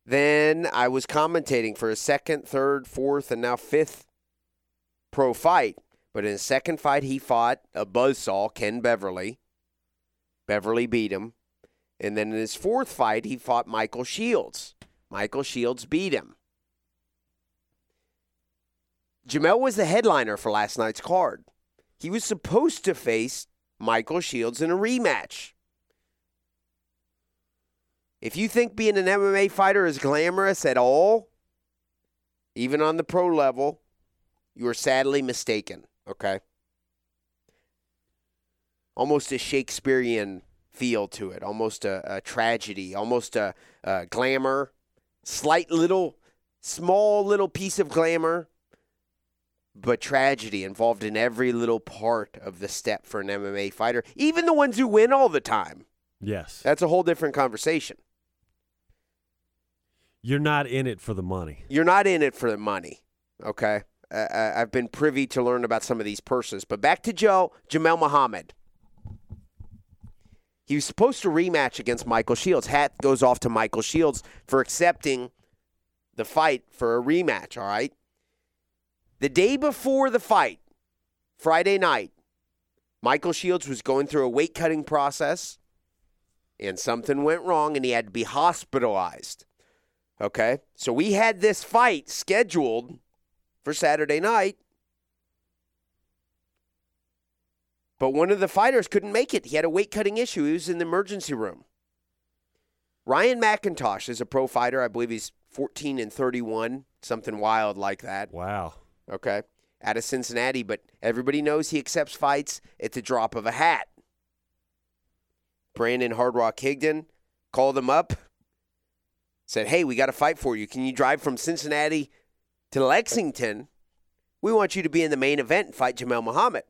Then I was commentating for his second, third, fourth, and now fifth pro fight. But in his second fight, he fought a buzzsaw, Ken Beverly. Beverly beat him. And then in his fourth fight, he fought Michael Shields. Michael Shields beat him. Jamel was the headliner for last night's card. He was supposed to face Michael Shields in a rematch. If you think being an MMA fighter is glamorous at all, even on the pro level, you are sadly mistaken, okay? Almost a Shakespearean feel to it, almost a, a tragedy, almost a, a glamour, slight little, small little piece of glamour, but tragedy involved in every little part of the step for an MMA fighter, even the ones who win all the time. Yes. That's a whole different conversation. You're not in it for the money. You're not in it for the money, okay? uh, I've been privy to learn about some of these persons. But back to Joe Jamel Muhammad. He was supposed to rematch against Michael Shields. Hat goes off to Michael Shields for accepting the fight for a rematch. All right. The day before the fight, Friday night, Michael Shields was going through a weight cutting process and something went wrong and he had to be hospitalized. Okay. So we had this fight scheduled for Saturday night. But one of the fighters couldn't make it. He had a weight cutting issue. He was in the emergency room. Ryan McIntosh is a pro fighter. I believe he's 14 and 31, something wild like that. Wow. Okay. Out of Cincinnati, but everybody knows he accepts fights at the drop of a hat. Brandon Hard Rock Higdon called him up, said, Hey, we got a fight for you. Can you drive from Cincinnati to Lexington? We want you to be in the main event and fight Jamel Muhammad.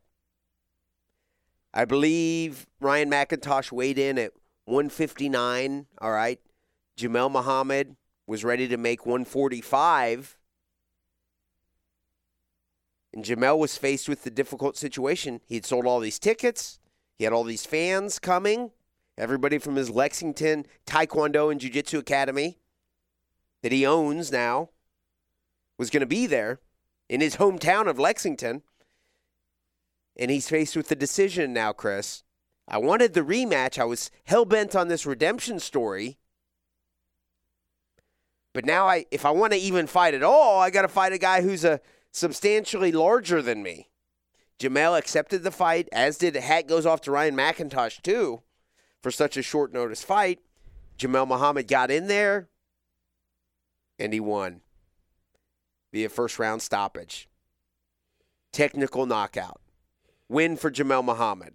I believe Ryan McIntosh weighed in at 159. All right. Jamel Muhammad was ready to make 145. And Jamel was faced with the difficult situation. He had sold all these tickets, he had all these fans coming, everybody from his Lexington Taekwondo and Jiu Jitsu Academy that he owns now was going to be there in his hometown of Lexington. And he's faced with the decision now, Chris. I wanted the rematch. I was hell bent on this redemption story. But now I if I want to even fight at all, I got to fight a guy who's a substantially larger than me. Jamel accepted the fight, as did hat goes off to Ryan McIntosh too, for such a short notice fight. Jamel Muhammad got in there, and he won via first round stoppage. Technical knockout. Win for Jamel Muhammad.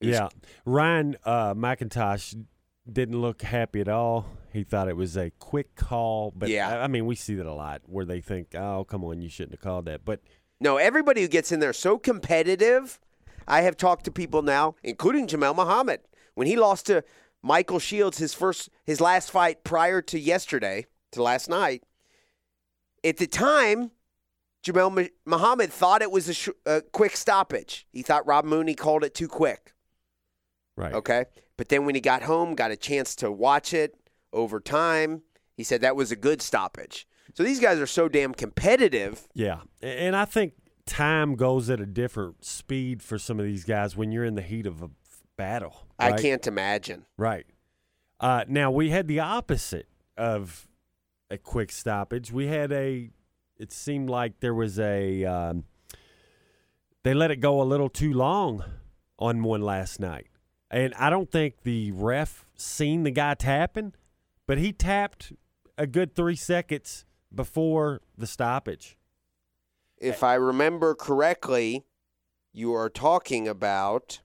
Yeah. Ryan uh, McIntosh didn't look happy at all. He thought it was a quick call, but Yeah. I, I mean, we see that a lot where they think, "Oh, come on, you shouldn't have called that." But No, everybody who gets in there so competitive. I have talked to people now, including Jamel Muhammad, when he lost to Michael Shields his first his last fight prior to yesterday, to last night. At the time, Jamel Muhammad thought it was a, sh- a quick stoppage. He thought Rob Mooney called it too quick. right, Okay. But then when he got home, got a chance to watch it over time, he said that was a good stoppage. So these guys are so damn competitive. yeah, and I think time goes at a different speed for some of these guys when you're in the heat of a battle. I can't imagine. Right. Uh, now we had the opposite of a quick stoppage. We had a. It seemed like there was a. Um, they let it go a little too long on one last night, and I don't think the ref seen the guy tapping, but he tapped a good three seconds before the stoppage. if I remember correctly, you are talking about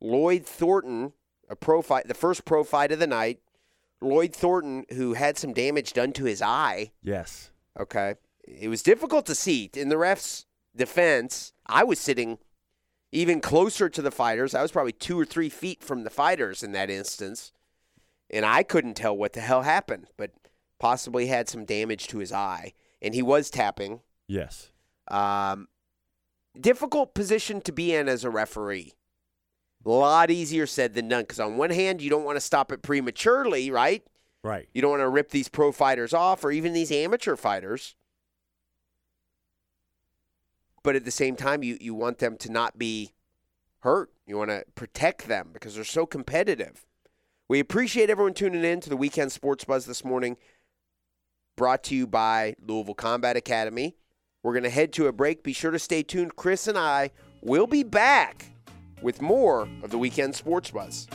Lloyd Thornton, a pro fight, the first pro fight of the night. Lloyd Thornton, who had some damage done to his eye. Yes. Okay, it was difficult to see. In the ref's defense, I was sitting even closer to the fighters. I was probably two or three feet from the fighters in that instance, and I couldn't tell what the hell happened. But possibly had some damage to his eye, and he was tapping. Yes. Um, difficult position to be in as a referee. A lot easier said than done because on one hand, you don't want to stop it prematurely, right? Right. You don't want to rip these pro fighters off or even these amateur fighters. But at the same time, you, you want them to not be hurt. You want to protect them because they're so competitive. We appreciate everyone tuning in to the Weekend Sports Buzz this morning, brought to you by Louisville Combat Academy. We're going to head to a break. Be sure to stay tuned. Chris and I will be back with more of the Weekend Sports Buzz.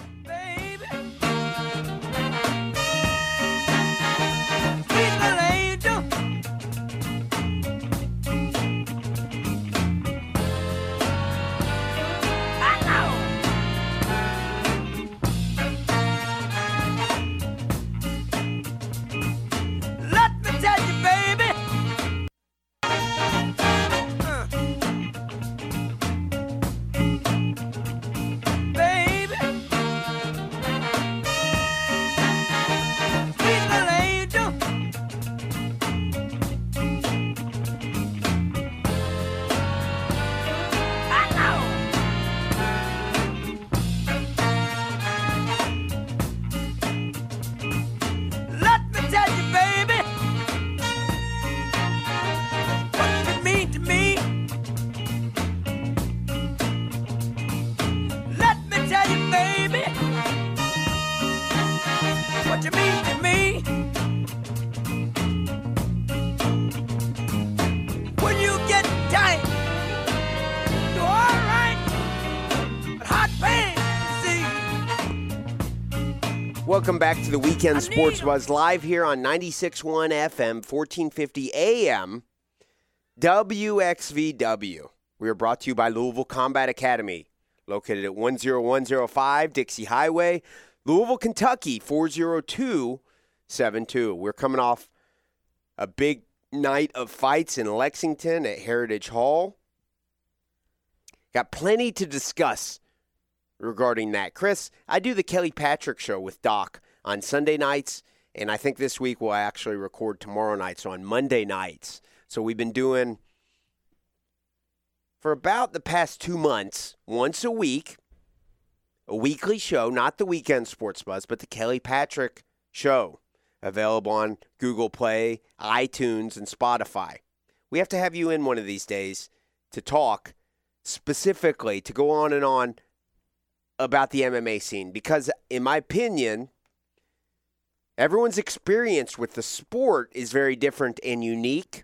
Welcome back to the Weekend Sports Buzz live here on 96.1 FM, 1450 AM, WXVW. We are brought to you by Louisville Combat Academy, located at 10105 Dixie Highway, Louisville, Kentucky, 40272. We're coming off a big night of fights in Lexington at Heritage Hall. Got plenty to discuss regarding that. Chris, I do the Kelly Patrick show with Doc on Sunday nights, and I think this week we'll actually record tomorrow night, so on Monday nights. So we've been doing for about the past two months, once a week, a weekly show, not the weekend sports buzz, but the Kelly Patrick show, available on Google Play, iTunes, and Spotify. We have to have you in one of these days to talk specifically, to go on and on about the MMA scene because, in my opinion, everyone's experience with the sport is very different and unique.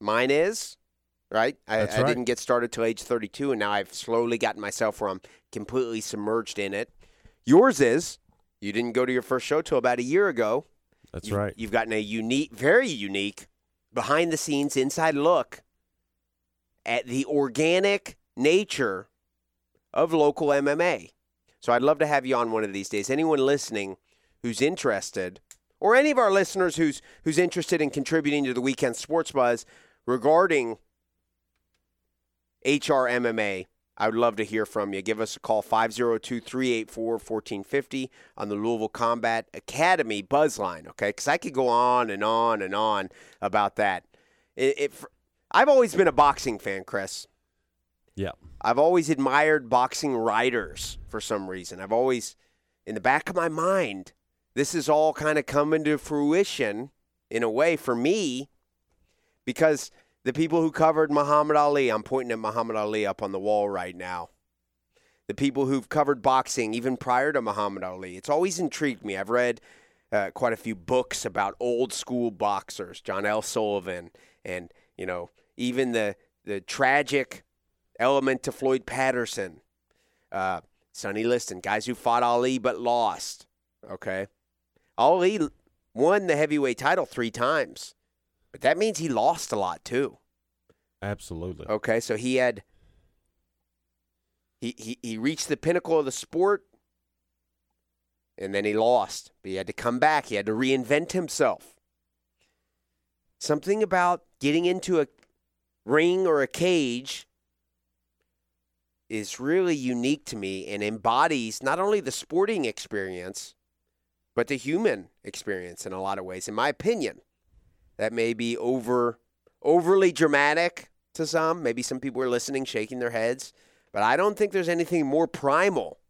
Mine is, right? I, That's I didn't get started till age 32, and now I've slowly gotten myself where I'm completely submerged in it. Yours is, you didn't go to your first show till about a year ago. That's You've- right. You've gotten a unique, very unique, behind the scenes, inside look at the organic nature of local MMA. So I'd love to have you on one of these days. Anyone listening who's interested, or any of our listeners who's who's interested in contributing to the weekend sports buzz regarding HR MMA, I would love to hear from you. Give us a call 502 384 1450 on the Louisville Combat Academy buzz line, okay? Because I could go on and on and on about that. It, it, I've always been a boxing fan, Chris. Yeah. I've always admired boxing writers for some reason. I've always, in the back of my mind, this is all kind of coming to fruition in a way for me because the people who covered Muhammad Ali, I'm pointing at Muhammad Ali up on the wall right now. The people who've covered boxing even prior to Muhammad Ali, it's always intrigued me. I've read uh, quite a few books about old school boxers, John L. Sullivan, and you know even the the tragic element to Floyd Patterson, uh, Sonny Liston, guys who fought Ali but lost. Okay, Ali won the heavyweight title three times, but that means he lost a lot too. Absolutely. Okay, so he had he he, he reached the pinnacle of the sport and then he lost. But he had to come back. He had to reinvent himself. Something about getting into a ring or a cage is really unique to me and embodies not only the sporting experience but the human experience in a lot of ways in my opinion. That may be over overly dramatic to some. Maybe some people are listening, shaking their heads. But I don't think there's anything more primal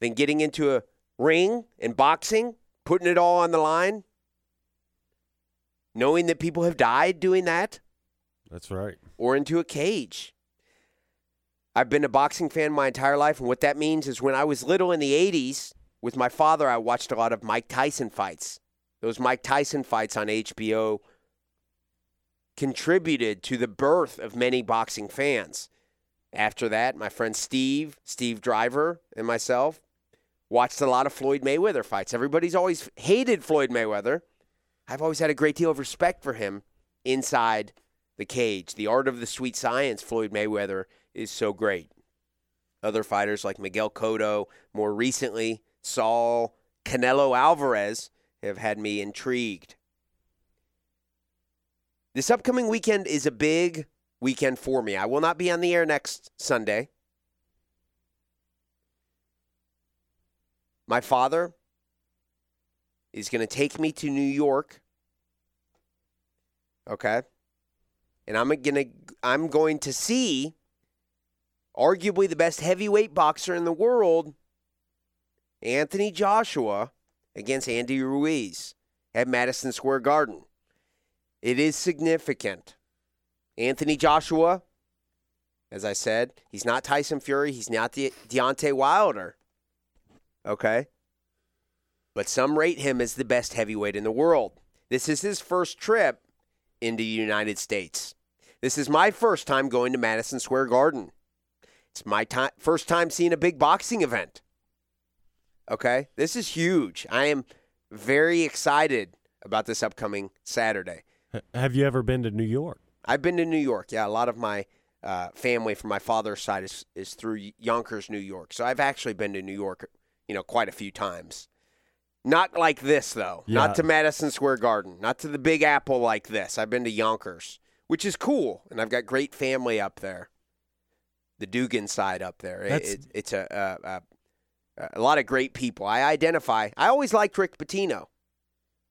than getting into a ring and boxing, putting it all on the line, knowing that people have died doing that, That's right. or into a cage. I've been a boxing fan my entire life, and what that means is when I was little in the 80s with my father, I watched a lot of Mike Tyson fights. Those Mike Tyson fights on HBO contributed to the birth of many boxing fans. After that, my friend Steve, Steve Driver, and myself watched a lot of Floyd Mayweather fights. Everybody's always hated Floyd Mayweather. I've always had a great deal of respect for him inside the cage. The art of the sweet science, Floyd Mayweather, is so great. Other fighters like Miguel Cotto, more recently, Saul Canelo Alvarez have had me intrigued. This upcoming weekend is a big weekend for me. I will not be on the air next Sunday. My father is going to take me to New York. Okay? And I'm going to I'm going to see arguably the best heavyweight boxer in the world, Anthony Joshua against Andy Ruiz at Madison Square Garden. It is significant. Anthony Joshua, as I said, he's not Tyson Fury. He's not De- Deontay Wilder. Okay? But some rate him as the best heavyweight in the world. This is his first trip into the United States. This is my first time going to Madison Square Garden. It's my time, first time seeing a big boxing event. Okay, this is huge. I am very excited about this upcoming Saturday. Have you ever been to New York? I've been to New York. Yeah, a lot of my uh, family from my father's side is is through Yonkers, New York. So I've actually been to New York, you know, quite a few times. Not like this though. Yeah. Not to Madison Square Garden. Not to the Big Apple like this. I've been to Yonkers, which is cool, and I've got great family up there. The Dugan side up there. It, it, it's a, a, a a lot of great people. I identify. I always liked Rick Pitino,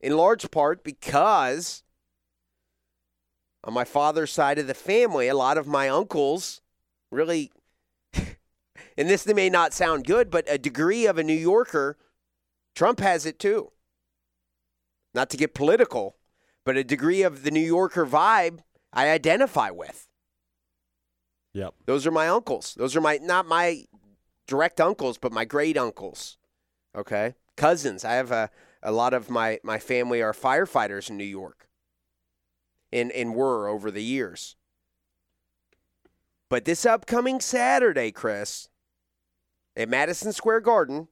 in large part because on my father's side of the family, a lot of my uncles really, <laughs> and this may not sound good, but a degree of a New Yorker, Trump has it too. Not to get political, but a degree of the New Yorker vibe I identify with. Yep. Those are my uncles. Those are my, not my direct uncles, but my great uncles. Okay. Cousins. I have a, a lot of my, my family are firefighters in New York and, and were over the years. But this upcoming Saturday, Chris, at Madison Square Garden,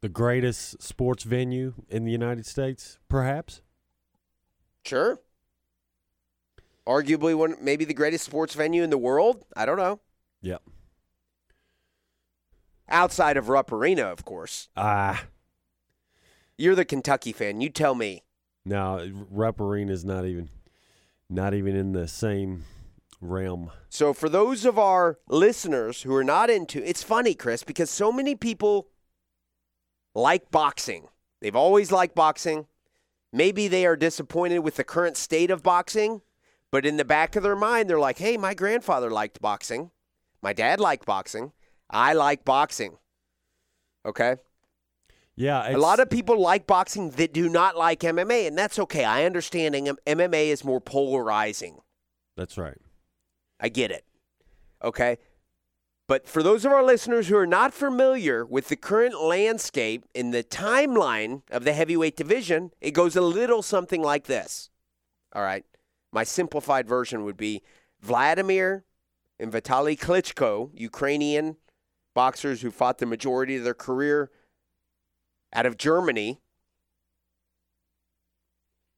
The greatest sports venue in the United States, perhaps? sure. Arguably one, maybe the greatest sports venue in the world. I don't know. Yep. Outside of Rupp Arena, of course. Ah, You're the Kentucky fan. You tell me. no, Rupp Arena is not even, not even in the same realm. So for those of our listeners who are not into it's funny, Chris, because so many people like boxing. They've always liked boxing. Maybe they are disappointed with the current state of boxing, but in the back of their mind they're like, "Hey, my grandfather liked boxing. My dad liked boxing. I like boxing." Okay? Yeah, a lot of people like boxing that do not like MMA, and that's okay. I understand MMA is more polarizing. That's right. I get it. Okay. But for those of our listeners who are not familiar with the current landscape in the timeline of the heavyweight division, it goes a little something like this. All right. My simplified version would be Vladimir and Vitaly Klitschko, Ukrainian boxers who fought the majority of their career out of Germany.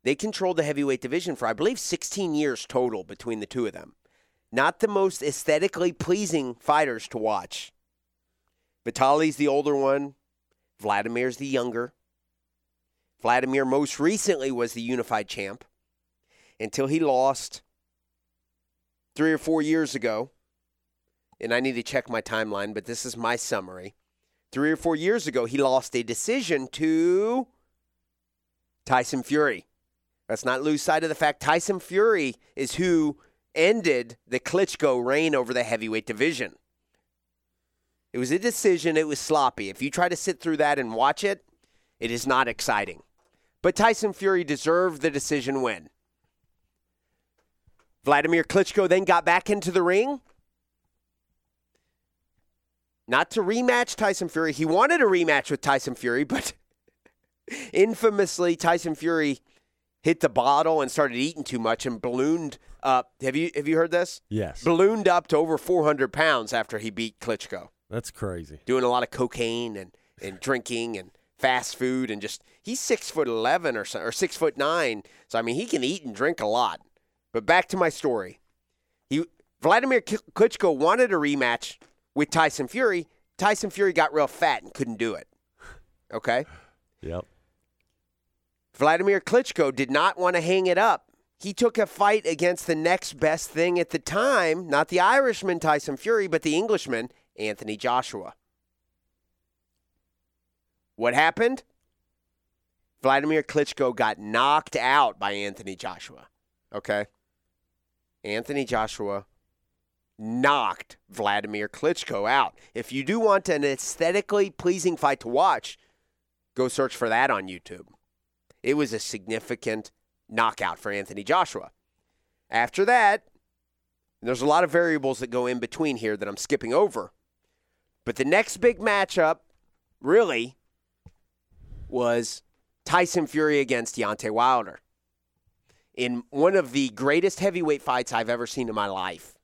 They controlled the heavyweight division for, I believe, 16 years total between the two of them not the most aesthetically pleasing fighters to watch. Vitaly's the older one, Vladimir's the younger. Vladimir most recently was the unified champ until he lost three or four years ago. And I need to check my timeline, but this is my summary. Three or four years ago, he lost a decision to Tyson Fury. Let's not lose sight of the fact Tyson Fury is who ended the Klitschko reign over the heavyweight division. It was a decision, it was sloppy. If you try to sit through that and watch it, it is not exciting. But Tyson Fury deserved the decision win. Vladimir Klitschko then got back into the ring. Not to rematch Tyson Fury. He wanted a rematch with Tyson Fury, but <laughs> infamously, Tyson Fury hit the bottle and started eating too much and ballooned up. Have you have you heard this? Yes. Ballooned up to over 400 pounds after he beat Klitschko, That's crazy. doing a lot of cocaine and, and drinking and fast food and just he's six foot eleven or so, or six foot nine. So I mean he can eat and drink a lot. But back to my story. He Vladimir Klitschko wanted a rematch with Tyson Fury. Tyson Fury got real fat and couldn't do it. Okay. Yep. Vladimir Klitschko did not want to hang it up. He took a fight against the next best thing at the time, not the Irishman Tyson Fury, but the Englishman Anthony Joshua. What happened? Vladimir Klitschko got knocked out by Anthony Joshua. Okay? Anthony Joshua knocked Vladimir Klitschko out. If you do want an aesthetically pleasing fight to watch, go search for that on YouTube. It was a significant knockout for Anthony Joshua. After that, there's a lot of variables that go in between here that I'm skipping over. But the next big matchup, really, was Tyson Fury against Deontay Wilder in one of the greatest heavyweight fights I've ever seen in my life.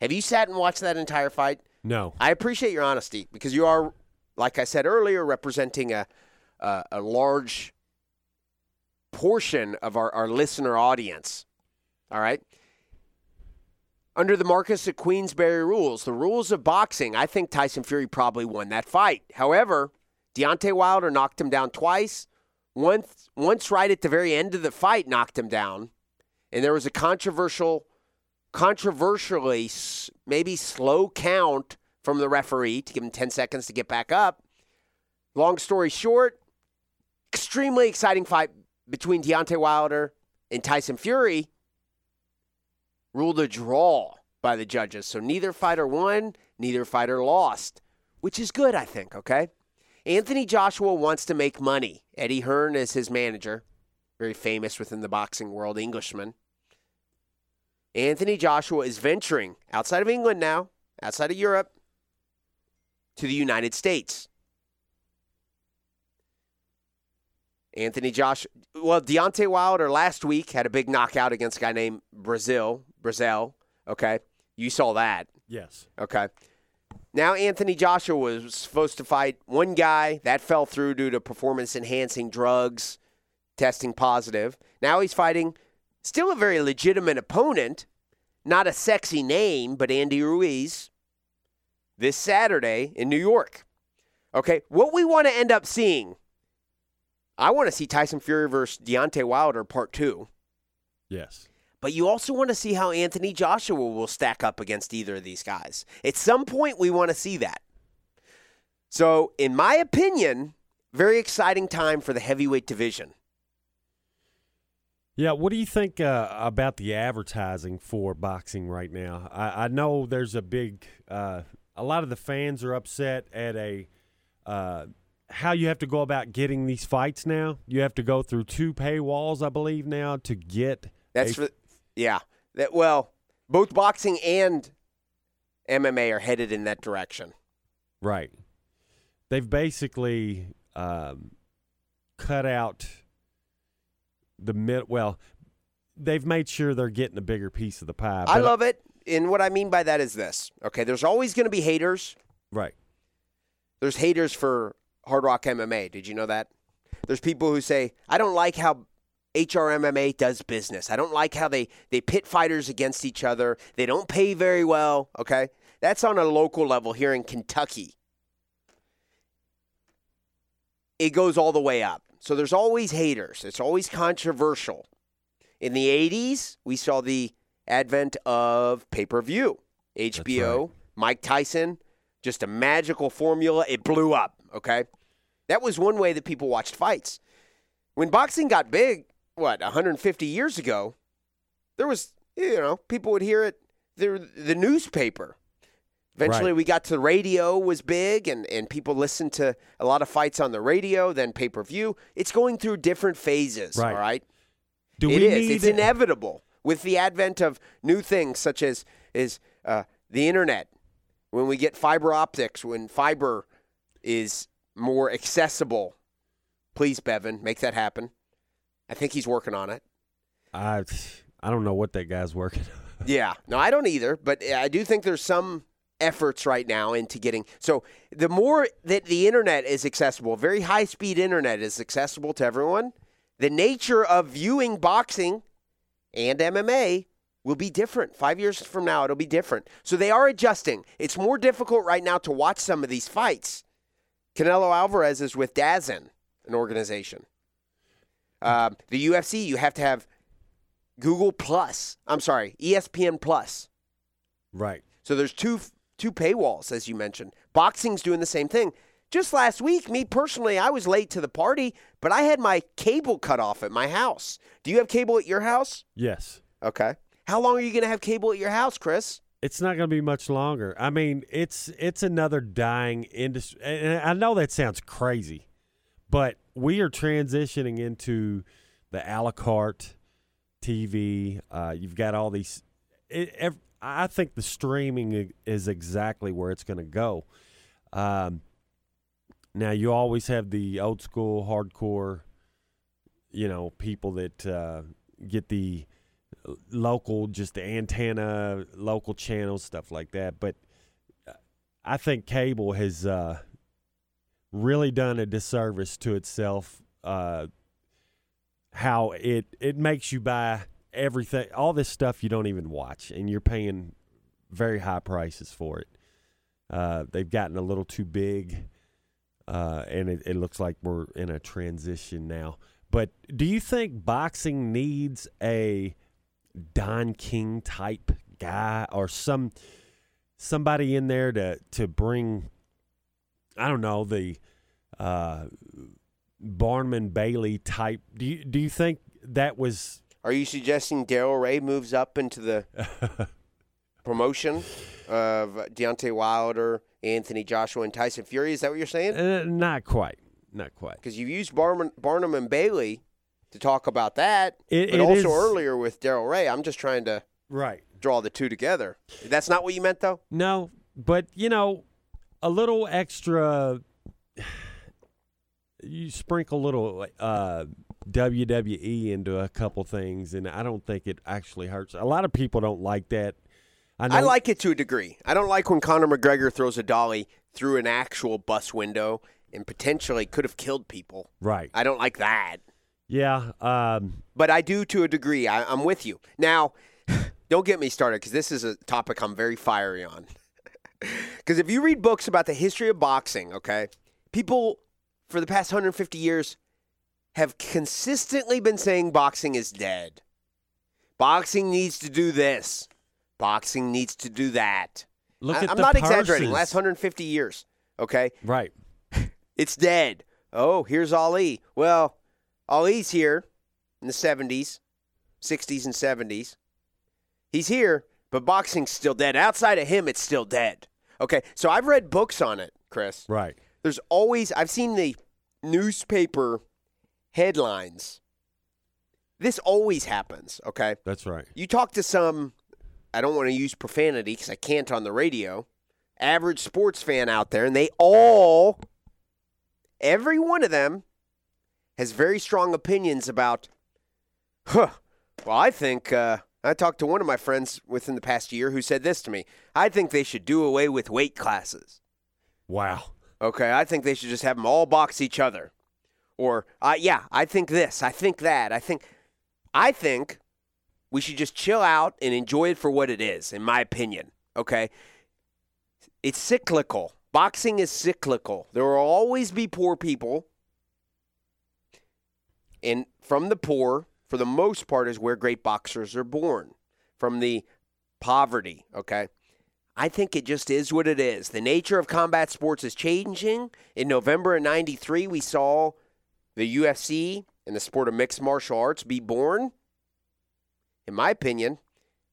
Have you sat and watched that entire fight? No. I appreciate your honesty because you are like I said earlier, representing a a, a large portion of our, our listener audience. All right. Under the Marquess of Queensberry rules, the rules of boxing, I think Tyson Fury probably won that fight. However, Deontay Wilder knocked him down twice. Once, once right at the very end of the fight, knocked him down, and there was a controversial, controversially maybe slow count from the referee to give him 10 seconds to get back up. Long story short, extremely exciting fight between Deontay Wilder and Tyson Fury. Ruled a draw by the judges. So neither fighter won, neither fighter lost, which is good, I think, okay? Anthony Joshua wants to make money. Eddie Hearn is his manager, very famous within the boxing world, Englishman. Anthony Joshua is venturing outside of England now, outside of Europe, to the United States. Anthony Josh, well, Deontay Wilder last week had a big knockout against a guy named Brazil. Brazil, okay, you saw that, Yes. okay. Now Anthony Joshua was supposed to fight one guy that fell through due to performance-enhancing drugs, testing positive. Now he's fighting still a very legitimate opponent, not a sexy name, but Andy Ruiz this Saturday in New York. Okay, what we want to end up seeing, I want to see Tyson Fury versus Deontay Wilder part two, Yes. But you also want to see how Anthony Joshua will stack up against either of these guys. At some point, we want to see that. So, in my opinion, very exciting time for the heavyweight division. Yeah, what do you think uh, about the advertising for boxing right now? I, I know there's a big, uh, a lot of the fans are upset at a uh, how you have to go about getting these fights now. You have to go through two paywalls, I believe, now to get. That's a- for, yeah. That well, both boxing and MMA are headed in that direction. right. They've basically um, cut out the mid. Well, they've made sure they're getting a bigger piece of the pie. I love it, and what I mean by that is this. Okay, there's always going to be haters. right. There's haters for Hard Rock MMA. Did you know that? There's people who say, I don't like how HRMMA does business. I don't like how they, they pit fighters against each other. They don't pay very well. Okay. That's on a local level here in Kentucky. It goes all the way up. So there's always haters. It's always controversial. In the 80s, we saw the advent of pay per view. HBO, right. Mike Tyson, just a magical formula. It blew up, okay? That was one way that people watched fights. When boxing got big, what, 150 years ago, there was, you know, people would hear it, the, the newspaper. Eventually, Right. we got to the radio was big, and, and people listened to a lot of fights on the radio, then pay per view. It's going through different phases, Right. all right? Do It we is. need It's inevitable with the advent of new things such as is uh, the internet. When we get fiber optics, when fiber is more accessible, please, Bevin, make that happen. I think he's working on it. I I don't know what that guy's working. <laughs> Yeah, no, I don't either, but I do think there's some efforts right now into getting. So the more that the internet is accessible, very high speed internet is accessible to everyone, the nature of viewing boxing and MMA will be different. Five years from now, it'll be different. So they are adjusting. It's more difficult right now to watch some of these fights. Canelo Alvarez is with DAZN, an organization. Um, the UFC, you have to have Google Plus. I'm sorry, ESPN Plus. right. So there's two two paywalls, as you mentioned. Boxing's doing the same thing. Just last week, me personally, I was late to the party, but I had my cable cut off at my house. Do you have cable at your house? Yes. Okay. How long are you going to have cable at your house, Chris? It's not going to be much longer. I mean, it's it's another dying industry. And I know that sounds crazy, but we are transitioning into the a la carte TV. Uh, you've got all these. It, ev- I think the streaming is exactly where it's going to go. Um, now you always have the old school hardcore, you know, people that uh, get the local, just the antenna, local channels, stuff like that. But uh, I think cable has uh, really done a disservice to itself. Uh, how it it makes you buy everything, all this stuff you don't even watch, and you're paying very high prices for it. Uh, they've gotten a little too big, uh, and it, it looks like we're in a transition now. But do you think boxing needs a Don King type guy or some somebody in there to to bring I don't know the uh, Barnum Bailey type. Do you do you think that was Are you suggesting Daryl Ray moves up into the <laughs> promotion of Deontay Wilder, Anthony Joshua, and Tyson Fury? Is that what you're saying? uh, not quite, not quite. Because you've used Barnum, Barnum and Bailey to talk about that, It- but it also is- earlier with Daryl Ray. I'm just trying to Right. draw the two together. That's not what you meant, though. No, but you know, a little extra. You sprinkle a little uh, WWE into a couple things, and I don't think it actually hurts. A lot of people don't like that. I, know, I like it to a degree. I don't like when Conor McGregor throws a dolly through an actual bus window and potentially could have killed people. right. I don't like that. Yeah. Um, but I do to a degree. I, I'm with you. Now, <laughs> don't get me started because this is a topic I'm very fiery on. <laughs> Because if you read books about the history of boxing, okay, people for the past 150 years have consistently been saying boxing is dead. Boxing needs to do this. Boxing needs to do that. look I, at I'm the not exaggerating. Last 150 years, okay, Right. <laughs> it's dead. Oh, here's Ali. Well, Ali's here in the 70s, 60s, and 70s. He's here, but boxing's still dead. Outside of him, it's still dead. Okay, so I've read books on it, Chris. Right. There's always, I've seen the newspaper headlines. This always happens, okay? That's right. You talk to some, I don't want to use profanity because I can't on the radio, average sports fan out there, and they all, every one of them, has very strong opinions about, huh, well, I think, uh, I talked to one of my friends within the past year who said this to me. I think they should do away with weight classes. Wow. Okay, I think they should just have them all box each other. Or, uh, yeah, I think this, I think that, I think, I think we should just chill out and enjoy it for what it is, in my opinion. Okay, it's cyclical. Boxing is cyclical. There will always be poor people, and from the poor, for the most part, is where great boxers are born. From the poverty. Okay. I think it just is what it is. The nature of combat sports is changing. In November of 93, we saw the UFC and the sport of mixed martial arts be born. In my opinion,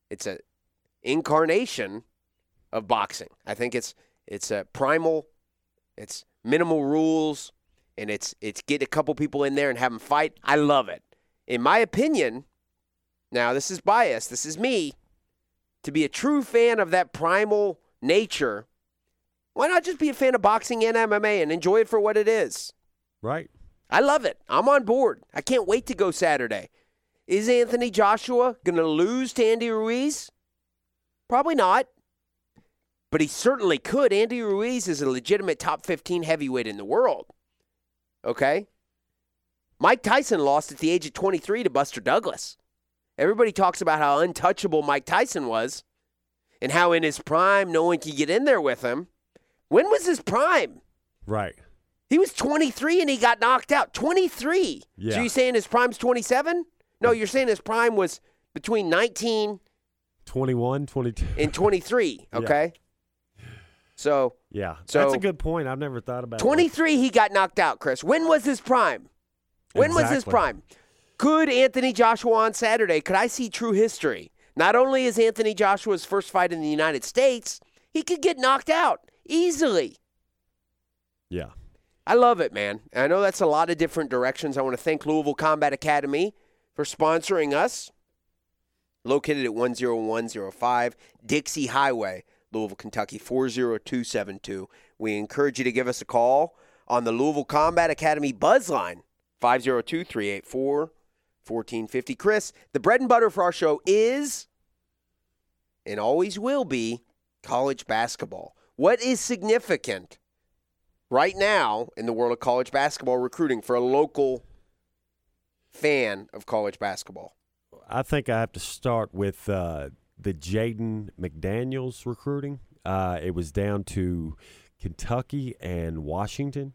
it's a incarnation of boxing. I think it's it's a primal, it's minimal rules, and it's it's get a couple people in there and have them fight. I love it. In my opinion, now this is bias. This is me to be a true fan of that primal nature, why not just be a fan of boxing and MMA and enjoy it for what it is? Right. I love it. I'm on board. I can't wait to go Saturday. Is Anthony Joshua going to lose to Andy Ruiz? Probably not. But he certainly could. Andy Ruiz is a legitimate top 15 heavyweight in the world. Okay? Mike Tyson lost at the age of 23 to Buster Douglas. Everybody talks about how untouchable Mike Tyson was and how in his prime no one could get in there with him. When was his prime? Right. He was 23 and he got knocked out. 23. Yeah. So you're saying his prime's 27? No, you're saying his prime was between 19 21, 22. and 23. <laughs> Yeah. Okay. So Yeah. So- That's a good point. I've never thought about it. 23, he got knocked out, Chris. When was his prime? When was his prime? Could Anthony Joshua on Saturday, could I see true history? Not only is Anthony Joshua's first fight in the United States, he could get knocked out easily. Yeah. I love it, man. I know that's a lot of different directions. I want to thank Louisville Combat Academy for sponsoring us. Located at 10105 Dixie Highway, Louisville, Kentucky, 40272. We encourage you to give us a call on the Louisville Combat Academy buzz line, 502 384 1450. Chris, the bread and butter for our show is and always will be college basketball. What is significant right now in the world of college basketball recruiting for a local fan of college basketball? I think I have to start with uh, the Jaden McDaniels recruiting. Uh, it was down to Kentucky and Washington.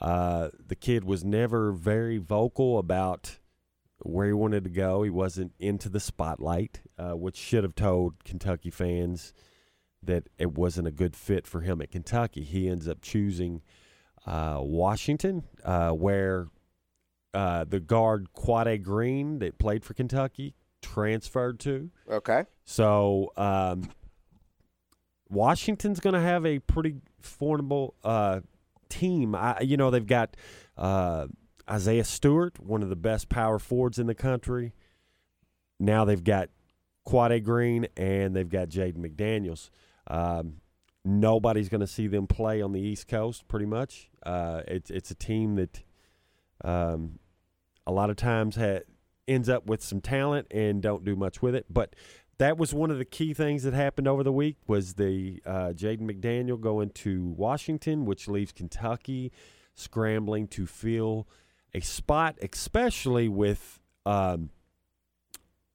Uh, the kid was never very vocal about where he wanted to go. He wasn't into the spotlight, uh, which should have told Kentucky fans that it wasn't a good fit for him at Kentucky. He ends up choosing uh, Washington, uh, where uh, the guard Quade Green that played for Kentucky transferred to. Okay. So um, Washington's going to have a pretty formidable uh, team. I, you know, they've got uh, Isaiah Stewart, one of the best power forwards in the country. Now they've got Quade Green and they've got Jaden McDaniels. Um, nobody's going to see them play on the East Coast, pretty much. Uh, it's it's a team that um, a lot of times ha- ends up with some talent and don't do much with it. But that was one of the key things that happened over the week was the uh, Jaden McDaniel going to Washington, which leaves Kentucky scrambling to fill a spot, especially with um,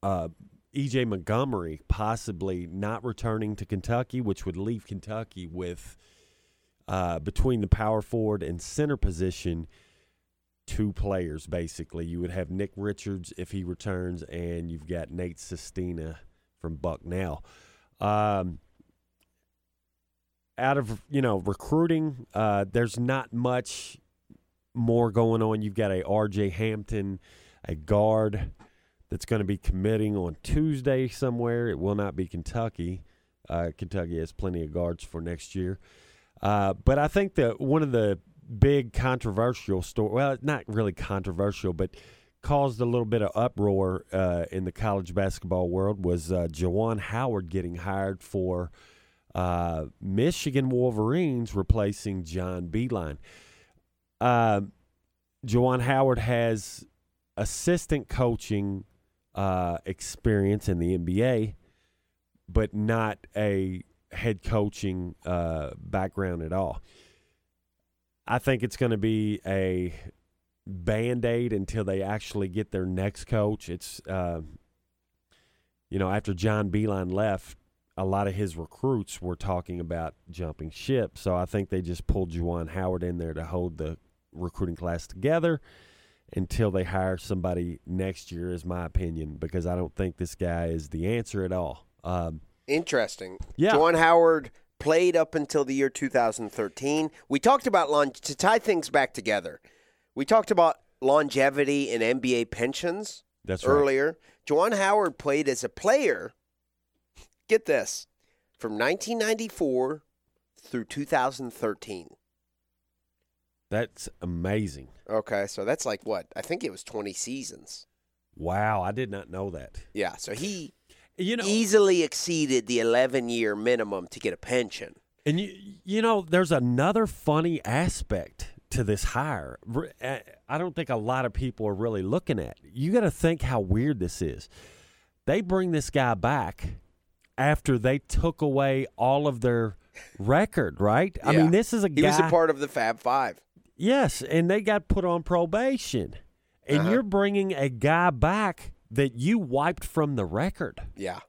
uh, EJ Montgomery possibly not returning to Kentucky, which would leave Kentucky with uh, between the power forward and center position two players basically. You would have Nick Richards if he returns, and you've got Nate Sestina from Bucknell. Um, out of you know recruiting, uh, there's not much more going on. You've got a R.J. Hampton, a guard that's going to be committing on Tuesday somewhere. It will not be Kentucky. Uh, Kentucky has plenty of guards for next year. Uh, but I think that one of the big controversial story, well, not really controversial, but caused a little bit of uproar uh, in the college basketball world was uh, Juwan Howard getting hired for uh, Michigan Wolverines, replacing John Beilein. Uh, Juwan Howard has assistant coaching uh, experience in the NBA, but not a head coaching uh, background at all. I think it's going to be a band aid until they actually get their next coach. It's, uh, you know, after John Beilein left, a lot of his recruits were talking about jumping ship. So I think they just pulled Juwan Howard in there to hold the recruiting class together until they hire somebody next year, is my opinion, because I don't think this guy is the answer at all. Um, Interesting. Yeah. Juwan Howard played up until the year 2013. We talked about long to tie things back together. We talked about longevity in NBA pensions that's right. earlier. Juwan Howard played as a player. Get this, from 1994 through 2013. That's amazing. Okay, so that's like what? I think it was 20 seasons. Wow, I did not know that. Yeah, so he You know, easily exceeded the 11 year minimum to get a pension. And you, you know, there's another funny aspect to this hire. Uh, I don't think a lot of people are really looking at. You got to think how weird this is. They bring this guy back after they took away all of their record, right? I mean, this is a He guy. was a part of the Fab Five. Yes, and they got put on probation, and Uh-huh. you're bringing a guy back that you wiped from the record. Yeah.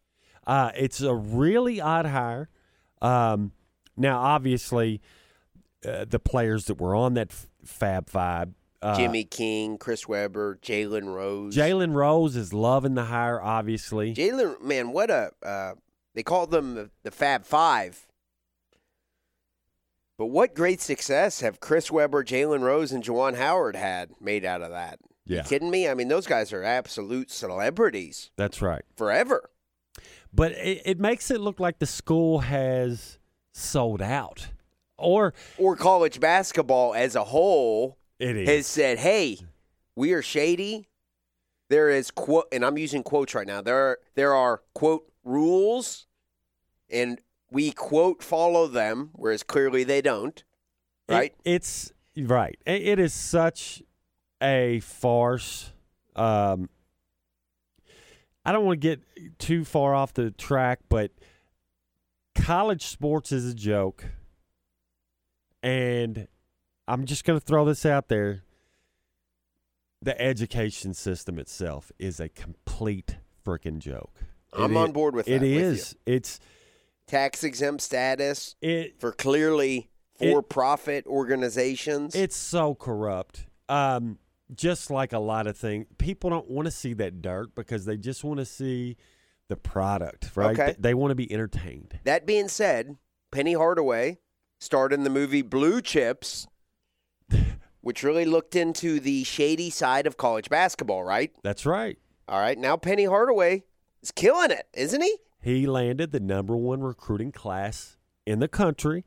Uh, it's a really odd hire. Um, now, obviously, uh, the players that were on that f- Fab Five, uh, Jimmy King, Chris Webber, Jalen Rose. Jalen Rose is loving the hire. Obviously, Jalen, man, what a. Uh, they called them the, the Fab Five. But what great success have Chris Webber, Jalen Rose, and Juwan Howard had made out of that? Yeah. You kidding me? I mean, those guys are absolute celebrities that's right. forever. But it, it makes it look like the school has sold out, or Or college basketball as a whole has said, "Hey, we are shady. There is quote, and I'm using quotes right now. There are, there are quote rules, and we quote follow them, whereas clearly they don't. It- Right? it's right. It, it is such a farce. Um, I don't want to get too far off the track, but college sports is a joke, and I'm just going to throw this out there. The education system itself is a complete freaking joke. I'm It on board with that. It with you. It's tax exempt status it. for clearly It- for profit organizations. It's so corrupt. Um, just like a lot of things, people don't want to see that dirt because they just want to see the product, right? Okay. They, they want to be entertained. that being said, Penny Hardaway starred in the movie Blue Chips, <laughs> which really looked into the shady side of college basketball, right? That's right. All right, now Penny Hardaway is killing it, isn't he? He landed the number one recruiting class in the country.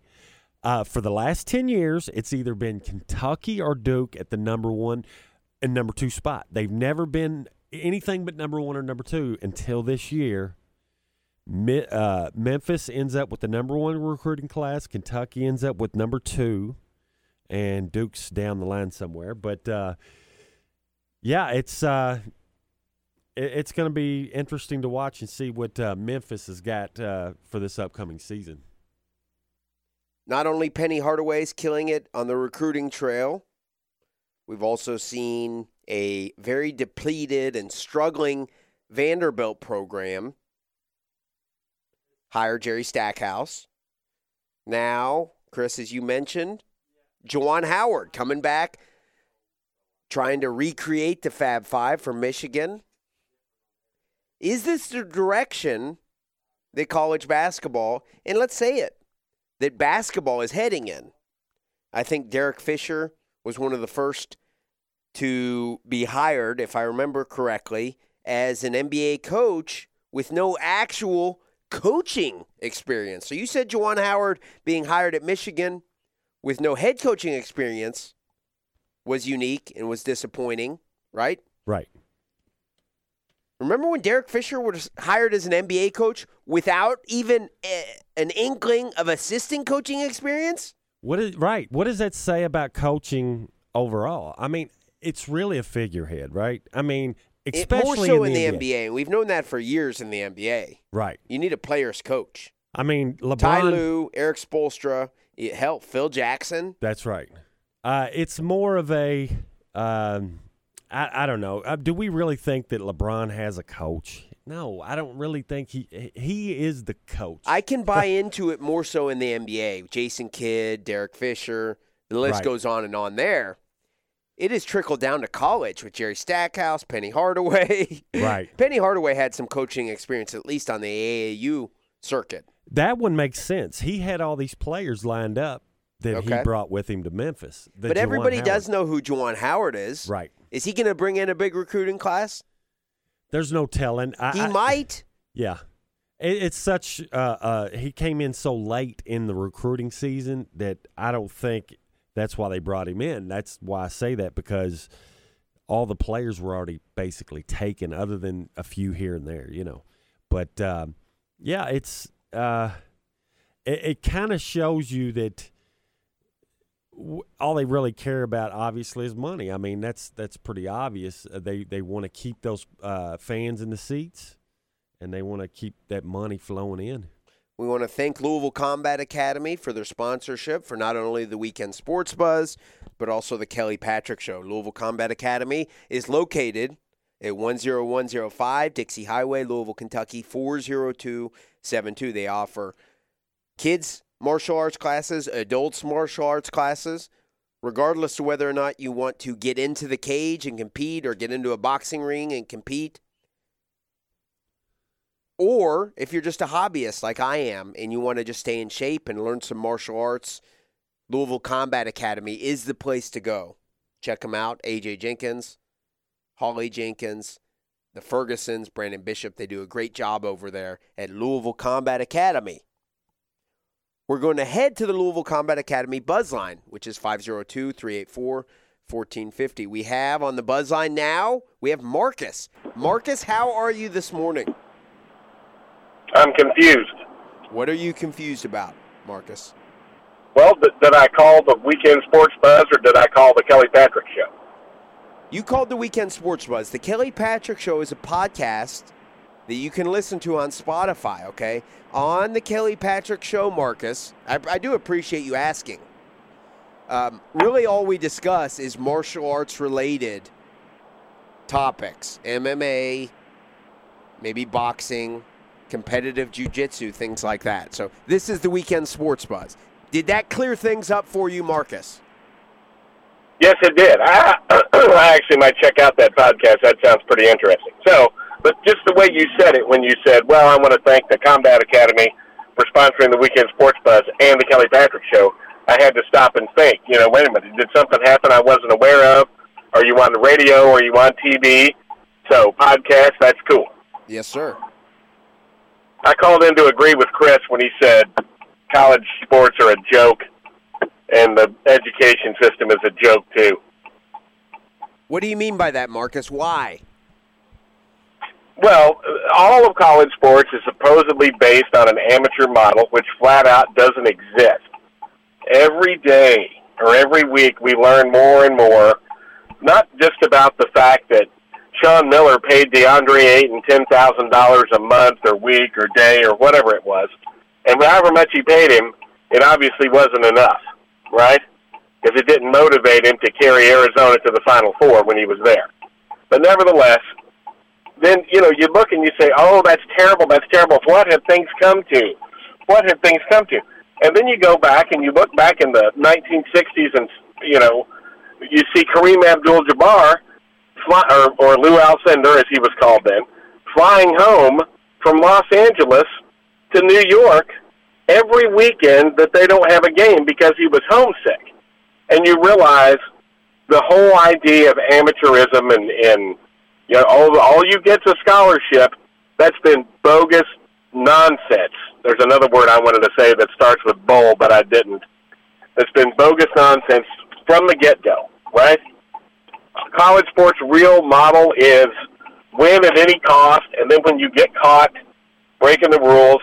Uh, for the last 10 years, it's either been Kentucky or Duke at the number one and number two spot. They've never been anything but number one or number two until this year. Mi- uh, Memphis ends up with the number one recruiting class. Kentucky ends up with number two, and Duke's down the line somewhere. But uh, yeah, it's uh, it's going to be interesting to watch and see what uh, Memphis has got uh, for this upcoming season. Not only Penny Hardaway's killing it on the recruiting trail, we've also seen a very depleted and struggling Vanderbilt program hire Jerry Stackhouse. Now, Chris, as you mentioned, Juwan Howard coming back, trying to recreate the Fab Five for Michigan. Is this the direction that college basketball, and let's say it, that basketball is heading in. I think Derek Fisher was one of the first to be hired, if I remember correctly, as an NBA coach with no actual coaching experience. So you said Juwan Howard being hired at Michigan with no head coaching experience was unique and was disappointing, right? Right. Remember when Derek Fisher was hired as an NBA coach without even a, an inkling of assistant coaching experience? What is right? What does that say about coaching overall? I mean, it's really a figurehead, right? I mean, It- especially more so in the, NBA. NBA. and we've known that for years in the NBA. Right. You need a player's coach. I mean, LeBron. Ty Lue, Erik Spoelstra, hell, Phil Jackson. That's right. Uh, it's more of a. Um, I, I don't know. Uh, do we really think that LeBron has a coach? No, I don't really think he he is the coach. I can buy <laughs> into it more so in the NBA. Jason Kidd, Derek Fisher, the list Right. goes on and on there. It has trickled down to college with Jerry Stackhouse, Penny Hardaway. <laughs> Right. Penny Hardaway had some coaching experience, at least on the AAU circuit. that one makes sense. He had all these players lined up that Okay. he brought with him to Memphis. but Juwan everybody Howard. does know who Juwan Howard is. Right. Is he going to bring in a big recruiting class? There's no telling. I, He I- might. Yeah. It, it's such. Uh, uh, he came in so late in the recruiting season that I don't think that's why they brought him in. That's why I say that because all the players were already basically taken, other than a few here and there, you know. But um, yeah, it's uh, it, it kind of shows you that all they really care about, obviously, is money. I mean, that's that's pretty obvious. Uh, they they want to keep those uh, fans in the seats, and they want to keep that money flowing in. We want to thank Louisville Combat Academy for their sponsorship for not only the weekend sports buzz, but also the Kelly Patrick Show. Louisville Combat Academy is located at 10105 Dixie Highway, Louisville, Kentucky 40272. They offer kids martial arts classes, adults martial arts classes, regardless of whether or not you want to get into the cage and compete or get into a boxing ring and compete. Or if you're just a hobbyist like I am and you want to just stay in shape and learn some martial arts, Louisville Combat Academy is the place to go. Check them out. AJ Jenkins, Holly Jenkins, the Fergusons, Brandon Bishop. They do a great job over there at Louisville Combat Academy. We're going to head to the Louisville Combat Academy buzz line, which is 502 384 1450. We have on the buzz line now, we have Marcus. Marcus, how are you this morning? I'm confused. What are you confused about, Marcus? Well, did, did I call the weekend sports buzz or did I call the Kelly Patrick show? You called the Weekend Sports Buzz. The Kelly Patrick Show is a podcast that you can listen to on Spotify, okay? On the Kelly Patrick Show, Marcus, I, I do appreciate you asking. Um, really, all we discuss is martial arts related topics MMA, maybe boxing, competitive jujitsu, things like that. So, this is the weekend sports buzz. Did that clear things up for you, Marcus? Yes, it did. I, <clears throat> I actually might check out that podcast. That sounds pretty interesting. So, but just the way you said it when you said, well, I want to thank the Combat Academy for sponsoring the Weekend Sports Buzz and the Kelly Patrick Show, I had to stop and think, you know, wait a minute, did something happen I wasn't aware of? Are you on the radio? Or are you on TV? So, podcast, that's cool. Yes, sir. I called in to agree with Chris when he said college sports are a joke and the education system is a joke too. What do you mean by that, Marcus? Why? Well, all of college sports is supposedly based on an amateur model, which flat out doesn't exist. Every day or every week, we learn more and more, not just about the fact that Sean Miller paid DeAndre Ayton ten thousand dollars a month or week or day or whatever it was, and however much he paid him, it obviously wasn't enough, right? Because it didn't motivate him to carry Arizona to the Final Four when he was there. But nevertheless, then you know you look and you say, "Oh, that's terrible. That's terrible. What have things come to? What have things come to?" And then you go back and you look back in the 1960s, and you know you see Kareem Abdul-Jabbar, fly, or, or Lou Alcindor, as he was called then, flying home from Los Angeles to New York every weekend that they don't have a game because he was homesick. And you realize the whole idea of amateurism and, and you know, all, all you get's a scholarship. That's been bogus nonsense. There's another word I wanted to say that starts with bull, but I didn't. It's been bogus nonsense from the get-go, right? College sports' real model is win at any cost, and then when you get caught breaking the rules,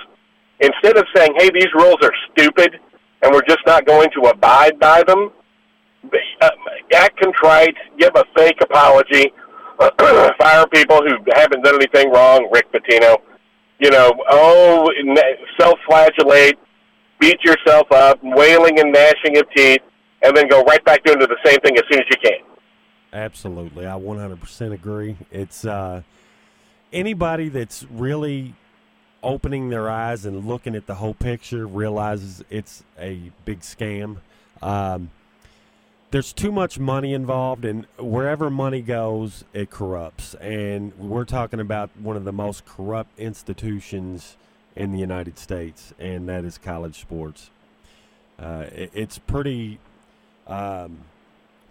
instead of saying, hey, these rules are stupid and we're just not going to abide by them, uh, act contrite, give a fake apology, <coughs> fire people who haven't done anything wrong, Rick Pitino. You know, oh, self-flagellate, beat yourself up, wailing and gnashing of teeth, and then go right back into the same thing as soon as you can. Absolutely, I 100% agree. It's uh, anybody that's really opening their eyes and looking at the whole picture realizes it's a big scam. Um, there's too much money involved, and wherever money goes, it corrupts. And we're talking about one of the most corrupt institutions in the United States, and that is college sports. Uh, it, it's pretty um,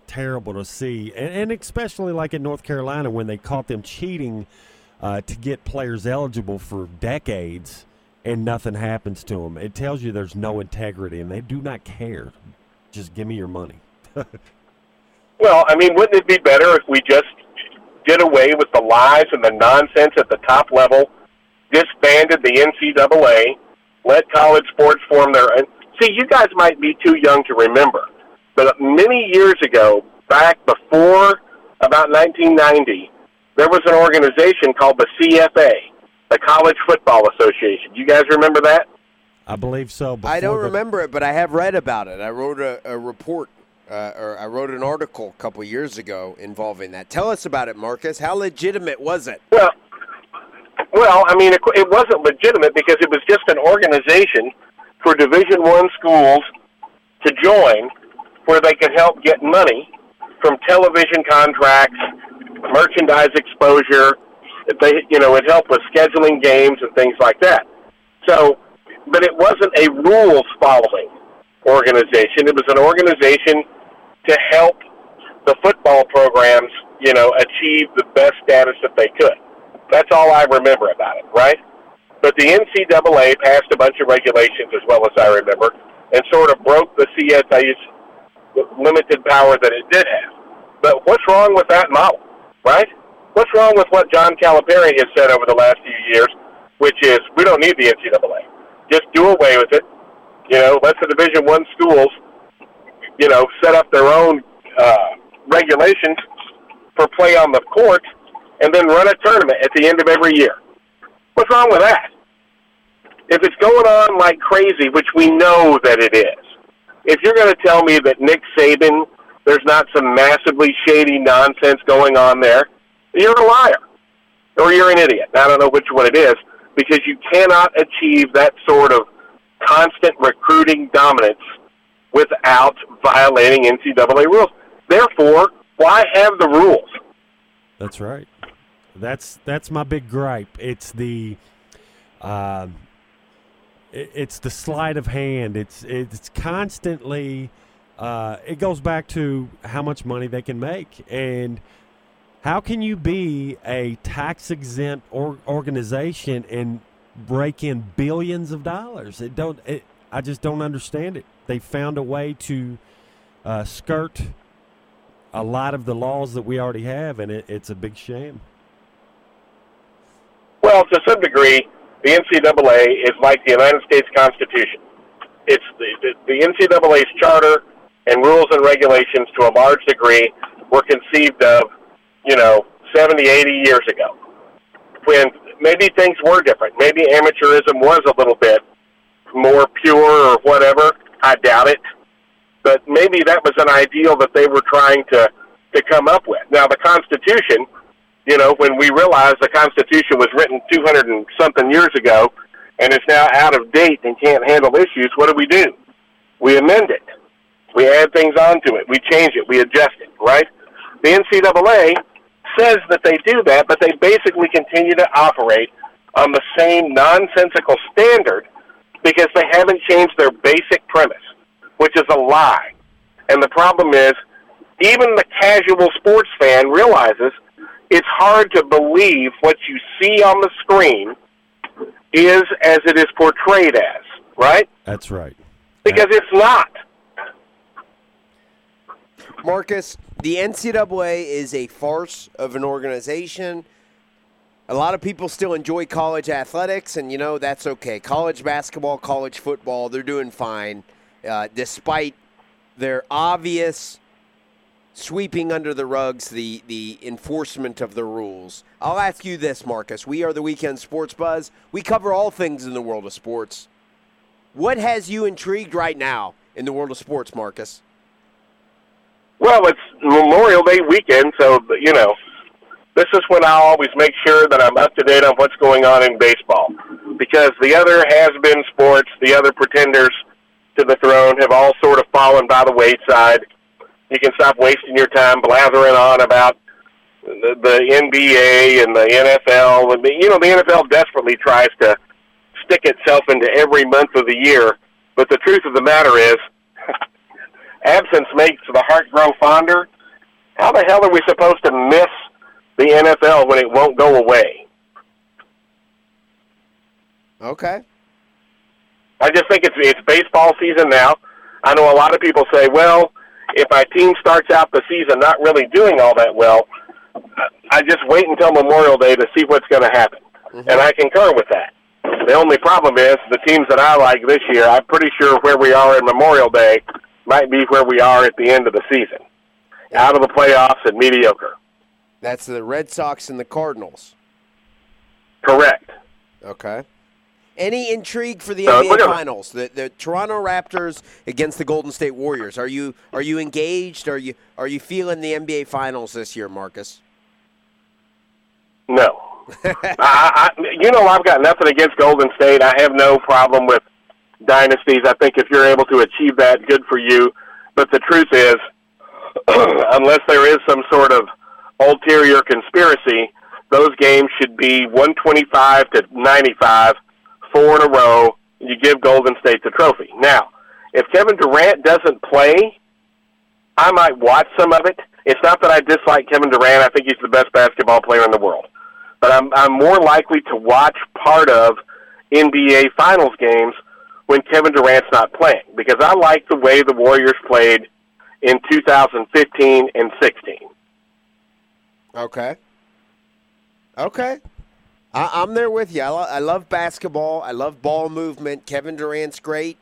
terrible to see, and, and, especially like in North Carolina when they caught them cheating uh, to get players eligible for decades, and nothing happens to them. It tells you there's no integrity, and they do not care. Just give me your money. Well, I mean, wouldn't it be better if we just did away with the lies and the nonsense at the top level, disbanded the NCAA, let college sports form their own? See, you guys might be too young to remember, but many years ago, back before about 1990, there was an organization called the CFA, the College Football Association. Do you guys remember that? I believe so. I don't remember it, but I have read about it. I wrote a, a report uh, or I wrote an article a couple years ago involving that. Tell us about it, Marcus. How legitimate was it? Well, well, I mean, it, it wasn't legitimate because it was just an organization for Division One schools to join, where they could help get money from television contracts, merchandise exposure. They, you know, it helped with scheduling games and things like that. So, but it wasn't a rules following organization. It was an organization to help the football programs, you know, achieve the best status that they could. That's all I remember about it, right? But the NCAA passed a bunch of regulations, as well as I remember, and sort of broke the CFA's limited power that it did have. But what's wrong with that model, right? What's wrong with what John Calipari has said over the last few years, which is we don't need the NCAA. Just do away with it. You know, let the Division One schools you know, set up their own uh, regulations for play on the court and then run a tournament at the end of every year. What's wrong with that? If it's going on like crazy, which we know that it is, if you're going to tell me that Nick Saban, there's not some massively shady nonsense going on there, you're a liar or you're an idiot. I don't know which one it is because you cannot achieve that sort of constant recruiting dominance without violating NCAA rules. Therefore, why have the rules? That's right. That's that's my big gripe. It's the, uh, it, it's the sleight of hand. It's it's constantly. Uh, it goes back to how much money they can make, and how can you be a tax exempt or, organization and break in billions of dollars? It don't. It, I just don't understand it. They found a way to uh, skirt a lot of the laws that we already have, and it, it's a big shame. Well, to some degree, the NCAA is like the United States Constitution. It's the, the, NCAA's charter and rules and regulations to a large degree were conceived of, you know, 70, 80 years ago. When maybe things were different. Maybe amateurism was a little bit more pure or whatever. I doubt it. But maybe that was an ideal that they were trying to, to come up with. Now, the Constitution – you know, when we realize the Constitution was written 200 and something years ago and is now out of date and can't handle issues, what do we do? We amend it. We add things onto it. We change it. We adjust it, right? The NCAA says that they do that, but they basically continue to operate on the same nonsensical standard because they haven't changed their basic premise, which is a lie. And the problem is, even the casual sports fan realizes – it's hard to believe what you see on the screen is as it is portrayed as, right? That's right. Because it's not. Marcus, the NCAA is a farce of an organization. A lot of people still enjoy college athletics, and you know that's okay. College basketball, college football, they're doing fine, uh, despite their obvious sweeping under the rugs the, the enforcement of the rules. I'll ask you this, Marcus. We are the Weekend Sports Buzz. We cover all things in the world of sports. What has you intrigued right now in the world of sports, Marcus? Well, it's Memorial Day weekend, so, you know, this is when I always make sure that I'm up to date on what's going on in baseball. Because the other has been sports, the other pretenders to the throne have all sort of fallen by the wayside you can stop wasting your time blathering on about the, the NBA and the NFL. And the, you know, the NFL desperately tries to stick itself into every month of the year. But the truth of the matter is, <laughs> absence makes the heart grow fonder. How the hell are we supposed to miss the NFL when it won't go away? Okay. I just think it's it's baseball season now. I know a lot of people say, well, if my team starts out the season not really doing all that well, I just wait until Memorial Day to see what's going to happen. Mm-hmm. And I concur with that. The only problem is the teams that I like this year, I'm pretty sure where we are in Memorial Day might be where we are at the end of the season. Out of the playoffs and mediocre. That's the Red Sox and the Cardinals. Correct. Okay. Any intrigue for the uh, NBA Finals? The, the Toronto Raptors against the Golden State Warriors. Are you are you engaged? Are you are you feeling the NBA Finals this year, Marcus? No. <laughs> I, I, you know, I've got nothing against Golden State. I have no problem with dynasties. I think if you're able to achieve that, good for you. But the truth is, <clears throat> unless there is some sort of ulterior conspiracy, those games should be 125 to 95 four in a row, and you give Golden State the trophy. Now, if Kevin Durant doesn't play, I might watch some of it. It's not that I dislike Kevin Durant. I think he's the best basketball player in the world. But I'm I'm more likely to watch part of NBA Finals games when Kevin Durant's not playing because I like the way the Warriors played in 2015 and 16. Okay. Okay. I, am there with you. I, lo- I love basketball. I love ball movement. Kevin Durant's great.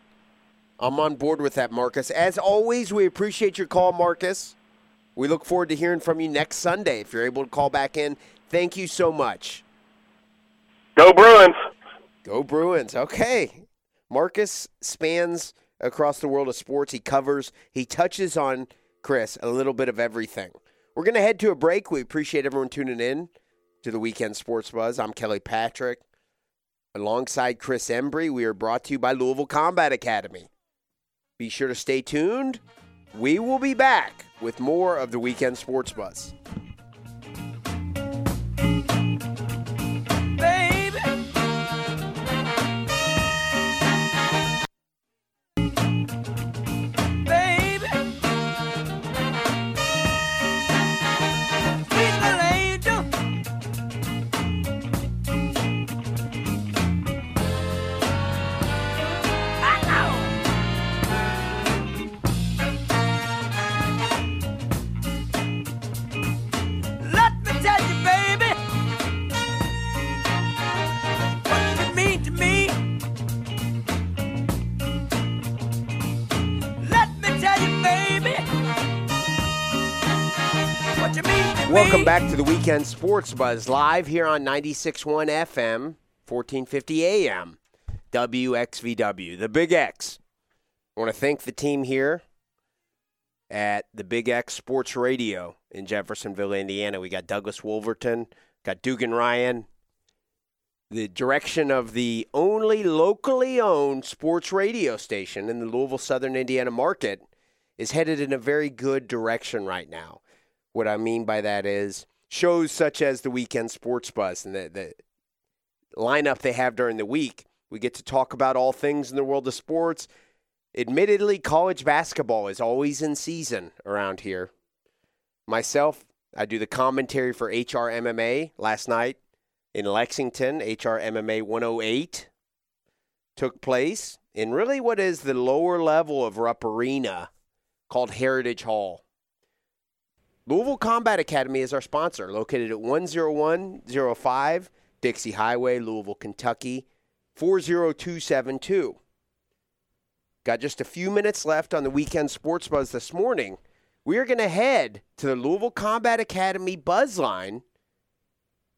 I'm on board with that, Marcus. As always, we appreciate your call, Marcus. We look forward to hearing from you next Sunday if you're able to call back in. Thank you so much. Go Bruins. Go Bruins. Okay. Marcus spans across the world of sports. He covers, he touches on, Chris, a little bit of everything. We're going to head to a break. We appreciate everyone tuning in to the Weekend Sports Buzz. I'm Kelly Patrick. Alongside Chris Embry, we are brought to you by Louisville Combat Academy. Be sure to stay tuned. We will be back with more of the Weekend Sports Buzz. Welcome back to the Weekend Sports Buzz live here on 96.1 FM, 1450 AM, WXVW, the Big X. I want to thank the team here at the Big X Sports Radio in Jeffersonville, Indiana. We got Douglas Wolverton, got Dugan Ryan. The direction of the only locally owned sports radio station in the Louisville, Southern Indiana market is headed in a very good direction right now. What I mean by that is shows such as the Weekend Sports Buzz and the, the lineup they have during the week. We get to talk about all things in the world of sports. Admittedly, college basketball is always in season around here. Myself, I do the commentary for HRMMA last night in Lexington. HRMMA 108 took place in really what is the lower level of Rupp Arena called Heritage Hall. Louisville Combat Academy is our sponsor, located at 10105 Dixie Highway, Louisville, Kentucky, 40272. Got just a few minutes left on the weekend sports buzz this morning. We are going to head to the Louisville Combat Academy buzz line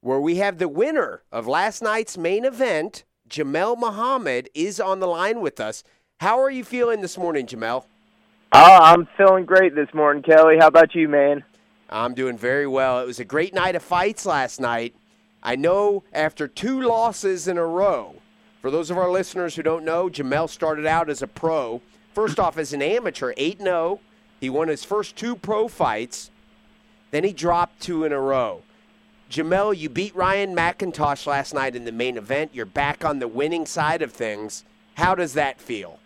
where we have the winner of last night's main event, Jamel Muhammad, is on the line with us. How are you feeling this morning, Jamel? Oh, I'm feeling great this morning, Kelly. How about you, man? I'm doing very well. It was a great night of fights last night. I know after two losses in a row, for those of our listeners who don't know, Jamel started out as a pro. First off, as an amateur, 8 0. He won his first two pro fights. Then he dropped two in a row. Jamel, you beat Ryan McIntosh last night in the main event. You're back on the winning side of things. How does that feel?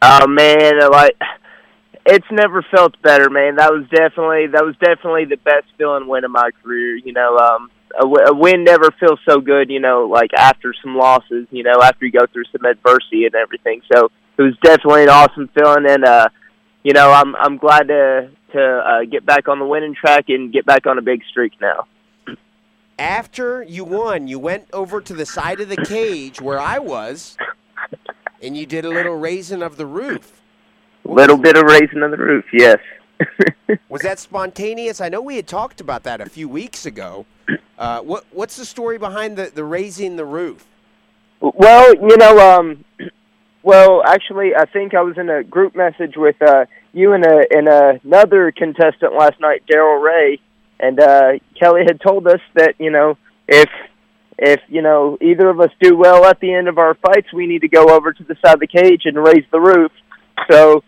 Oh man, like it's never felt better, man. That was definitely that was definitely the best feeling win of my career. You know, um, a, win never feels so good. You know, like after some losses. You know, after you go through some adversity and everything. So it was definitely an awesome feeling, and uh, you know, I'm I'm glad to to uh, get back on the winning track and get back on a big streak now. After you won, you went over to the side of the cage where I was, and you did a little raising of the roof. Little bit of raising on the roof, yes. <laughs> Was that spontaneous? I know we had talked about that a few weeks ago. Uh, what What's the story behind the, the raising the roof? Well, you know, um, <clears throat> well, actually, I think I was in a group message with uh, you and a and another contestant last night, Daryl Ray, and uh, Kelly had told us that you know if if you know either of us do well at the end of our fights, we need to go over to the side of the cage and raise the roof. So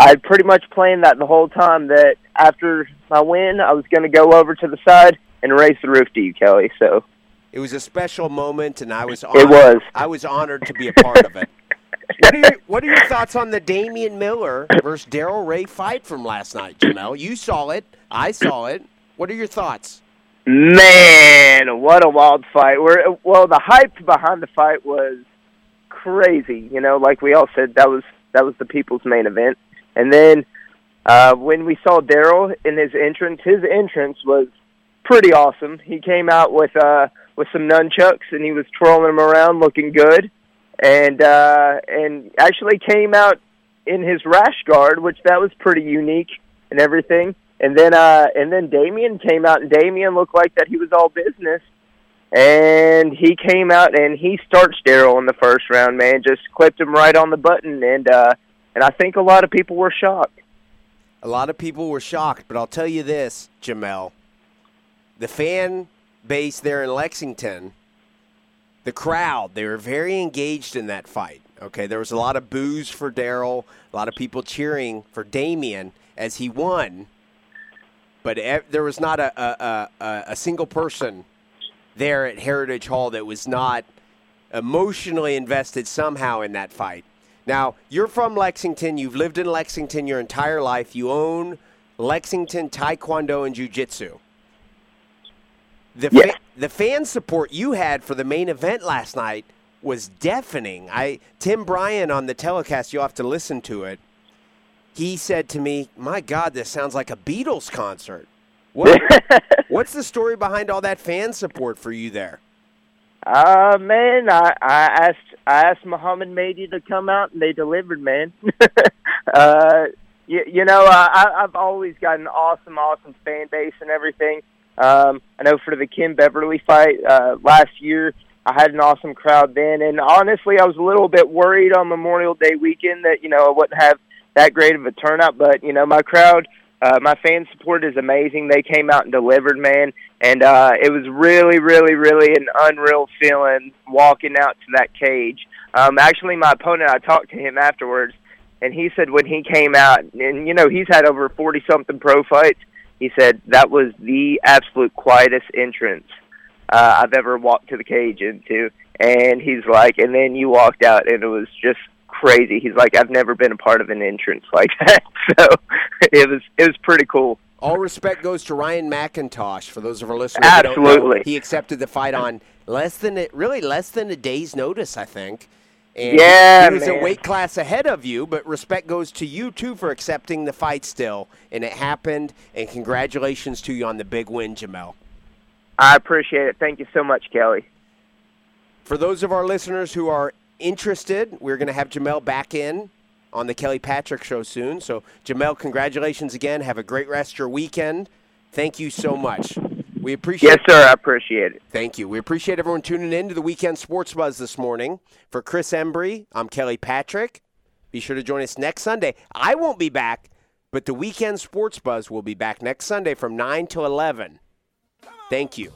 I pretty much planned that the whole time that after my win, I was going to go over to the side and raise the roof to you, Kelly. So It was a special moment, and I was It honored, was. I was honored to be a part of it. <laughs> What are, your, what are your thoughts on the Damian Miller versus Daryl Ray fight from last night, Jamel? You saw it. I saw it. What are your thoughts? Man, what a wild fight! Where well, the hype behind the fight was crazy. You know, like we all said, that was that was the people's main event. And then uh, when we saw Daryl in his entrance, his entrance was pretty awesome. He came out with uh, with some nunchucks and he was twirling them around, looking good, and uh, and actually came out in his rash guard, which that was pretty unique and everything. And then uh and then Damien came out and Damien looked like that he was all business. And he came out and he starched Daryl in the first round, man, just clipped him right on the button and uh and I think a lot of people were shocked. A lot of people were shocked, but I'll tell you this, Jamel. The fan base there in Lexington, the crowd, they were very engaged in that fight. Okay, there was a lot of boos for Daryl, a lot of people cheering for Damien as he won, but there was not a, a, a, a single person there at Heritage Hall that was not emotionally invested somehow in that fight. Now, you're from Lexington. You've lived in Lexington your entire life. You own Lexington Taekwondo and Jiu Jitsu. The, Yeah. fa- the fan support you had for the main event last night was deafening. I Tim Bryan on the telecast, you'll have to listen to it. He said to me, "My God, this sounds like a Beatles concert." What, <laughs> what's the story behind all that fan support for you there? Uh man, I, I asked I asked Muhammad Mahdi to come out and they delivered, man. <laughs> uh you, you know, uh, I I've always got an awesome, awesome fan base and everything. Um I know for the Kim Beverly fight uh last year I had an awesome crowd then and honestly I was a little bit worried on Memorial Day weekend that, you know, I wouldn't have that great of a turnout, but you know, my crowd uh, my fan support is amazing. They came out and delivered, man, and uh, it was really, really, really an unreal feeling walking out to that cage. Um, actually, my opponent, I talked to him afterwards, and he said when he came out, and you know he's had over forty something pro fights. He said that was the absolute quietest entrance uh, I've ever walked to the cage into, and he's like, and then you walked out, and it was just crazy. He's like, I've never been a part of an entrance like that, <laughs> so it was it was pretty cool. All respect goes to Ryan McIntosh. For those of our listeners, who don't know, Absolutely. he accepted the fight on less than a, really less than a day's notice, I think. And Yeah, he was a weight class ahead of you, but respect goes to you too for accepting the fight still, and it happened. And congratulations to you on the big win, Jamel. I appreciate it. Thank you so much, Kelly. For those of our listeners who are interested, we're going to have Jamel back in on the Kelly Patrick Show soon. So, Jamel, congratulations again. Have a great rest of your weekend. Thank you so much. We appreciate Yes, sir. I appreciate it. Thank you. We appreciate everyone tuning in to the Weekend Sports Buzz this morning. For Chris Embry, I'm Kelly Patrick. Be sure to join us next Sunday. I won't be back, but the Weekend Sports Buzz will be back next Sunday from 9 to 11. Thank you.